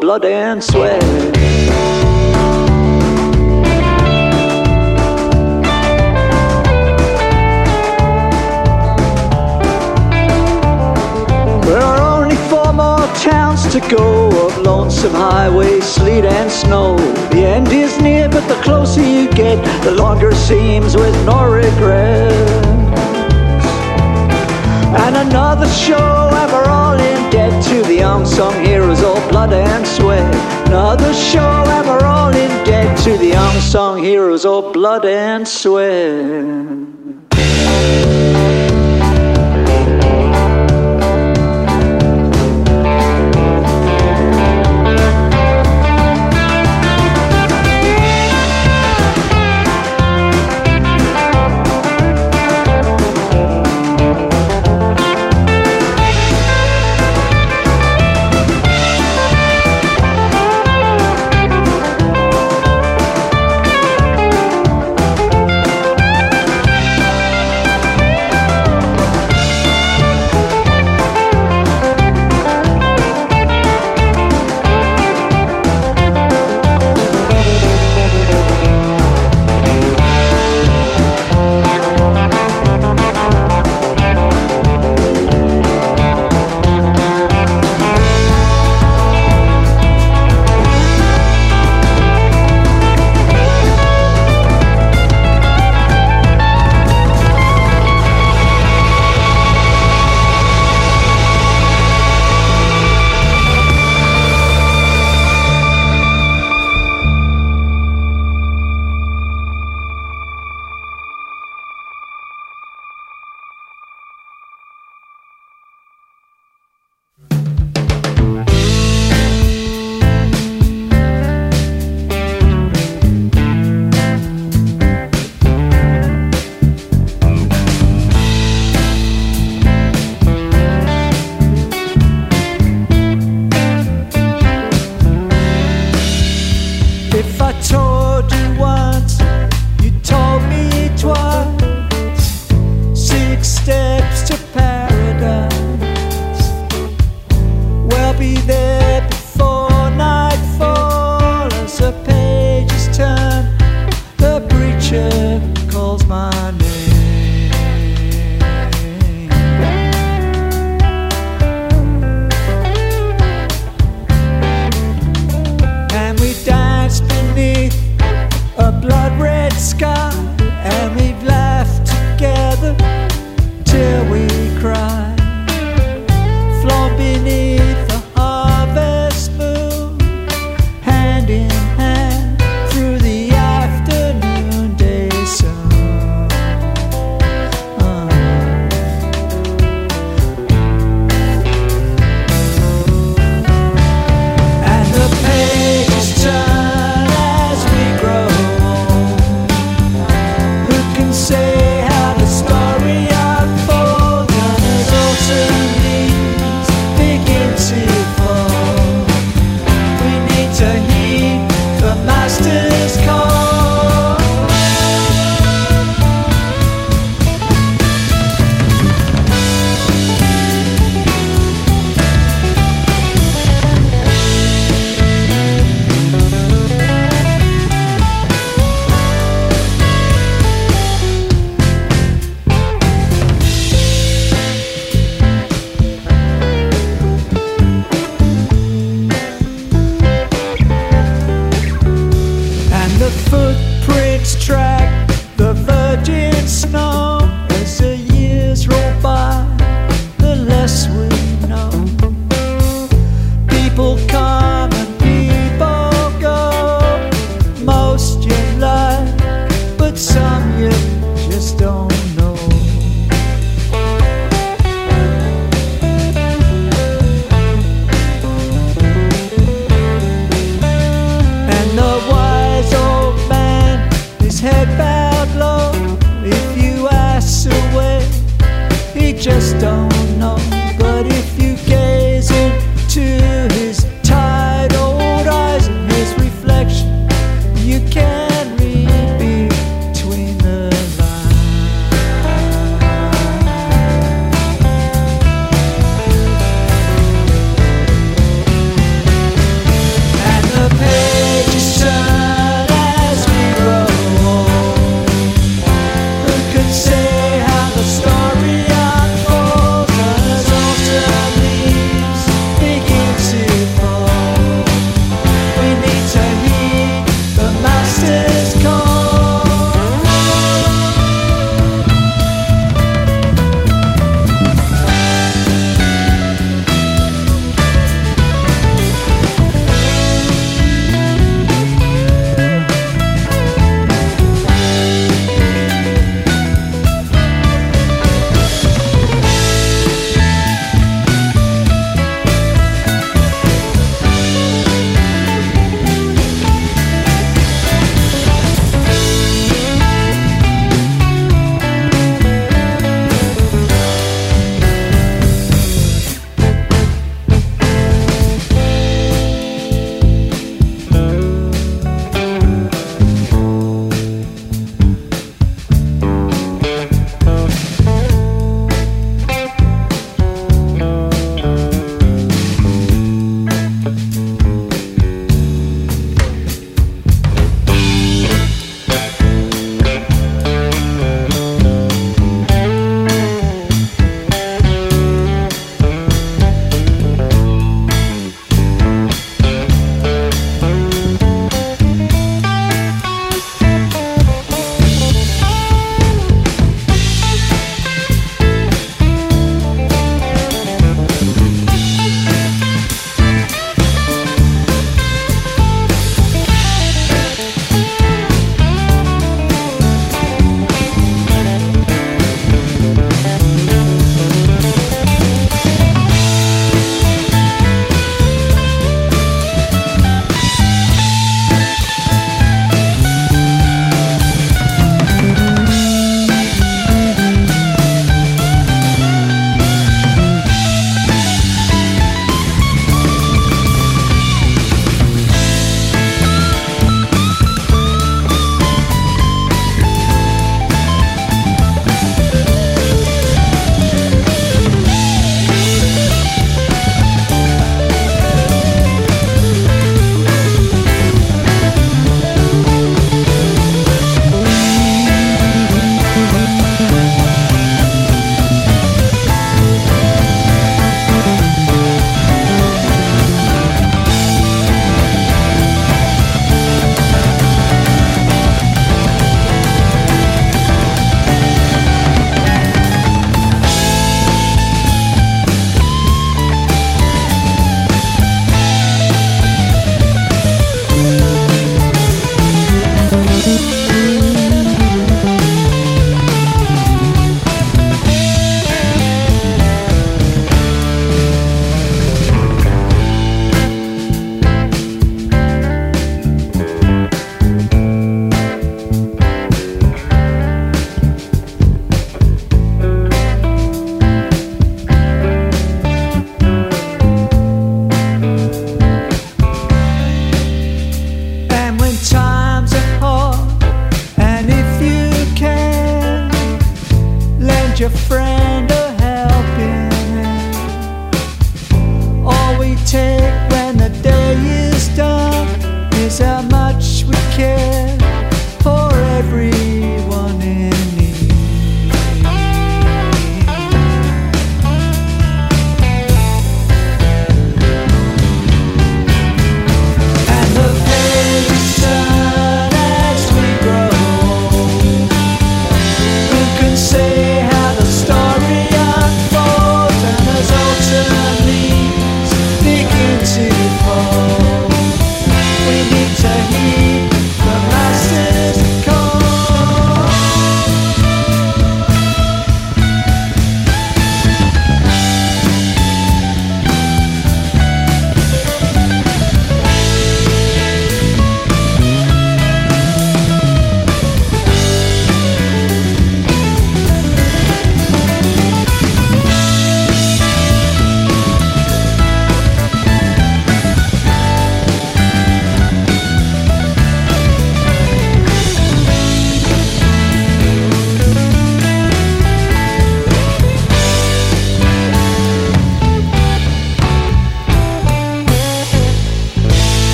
Blood and sweat. There are only four more towns to go of lonesome highways, sleet and snow. The end is near, but the closer you get, the longer seems with no regrets. And another show, Another show, and we're all in debt to the unsung heroes of blood and sweat.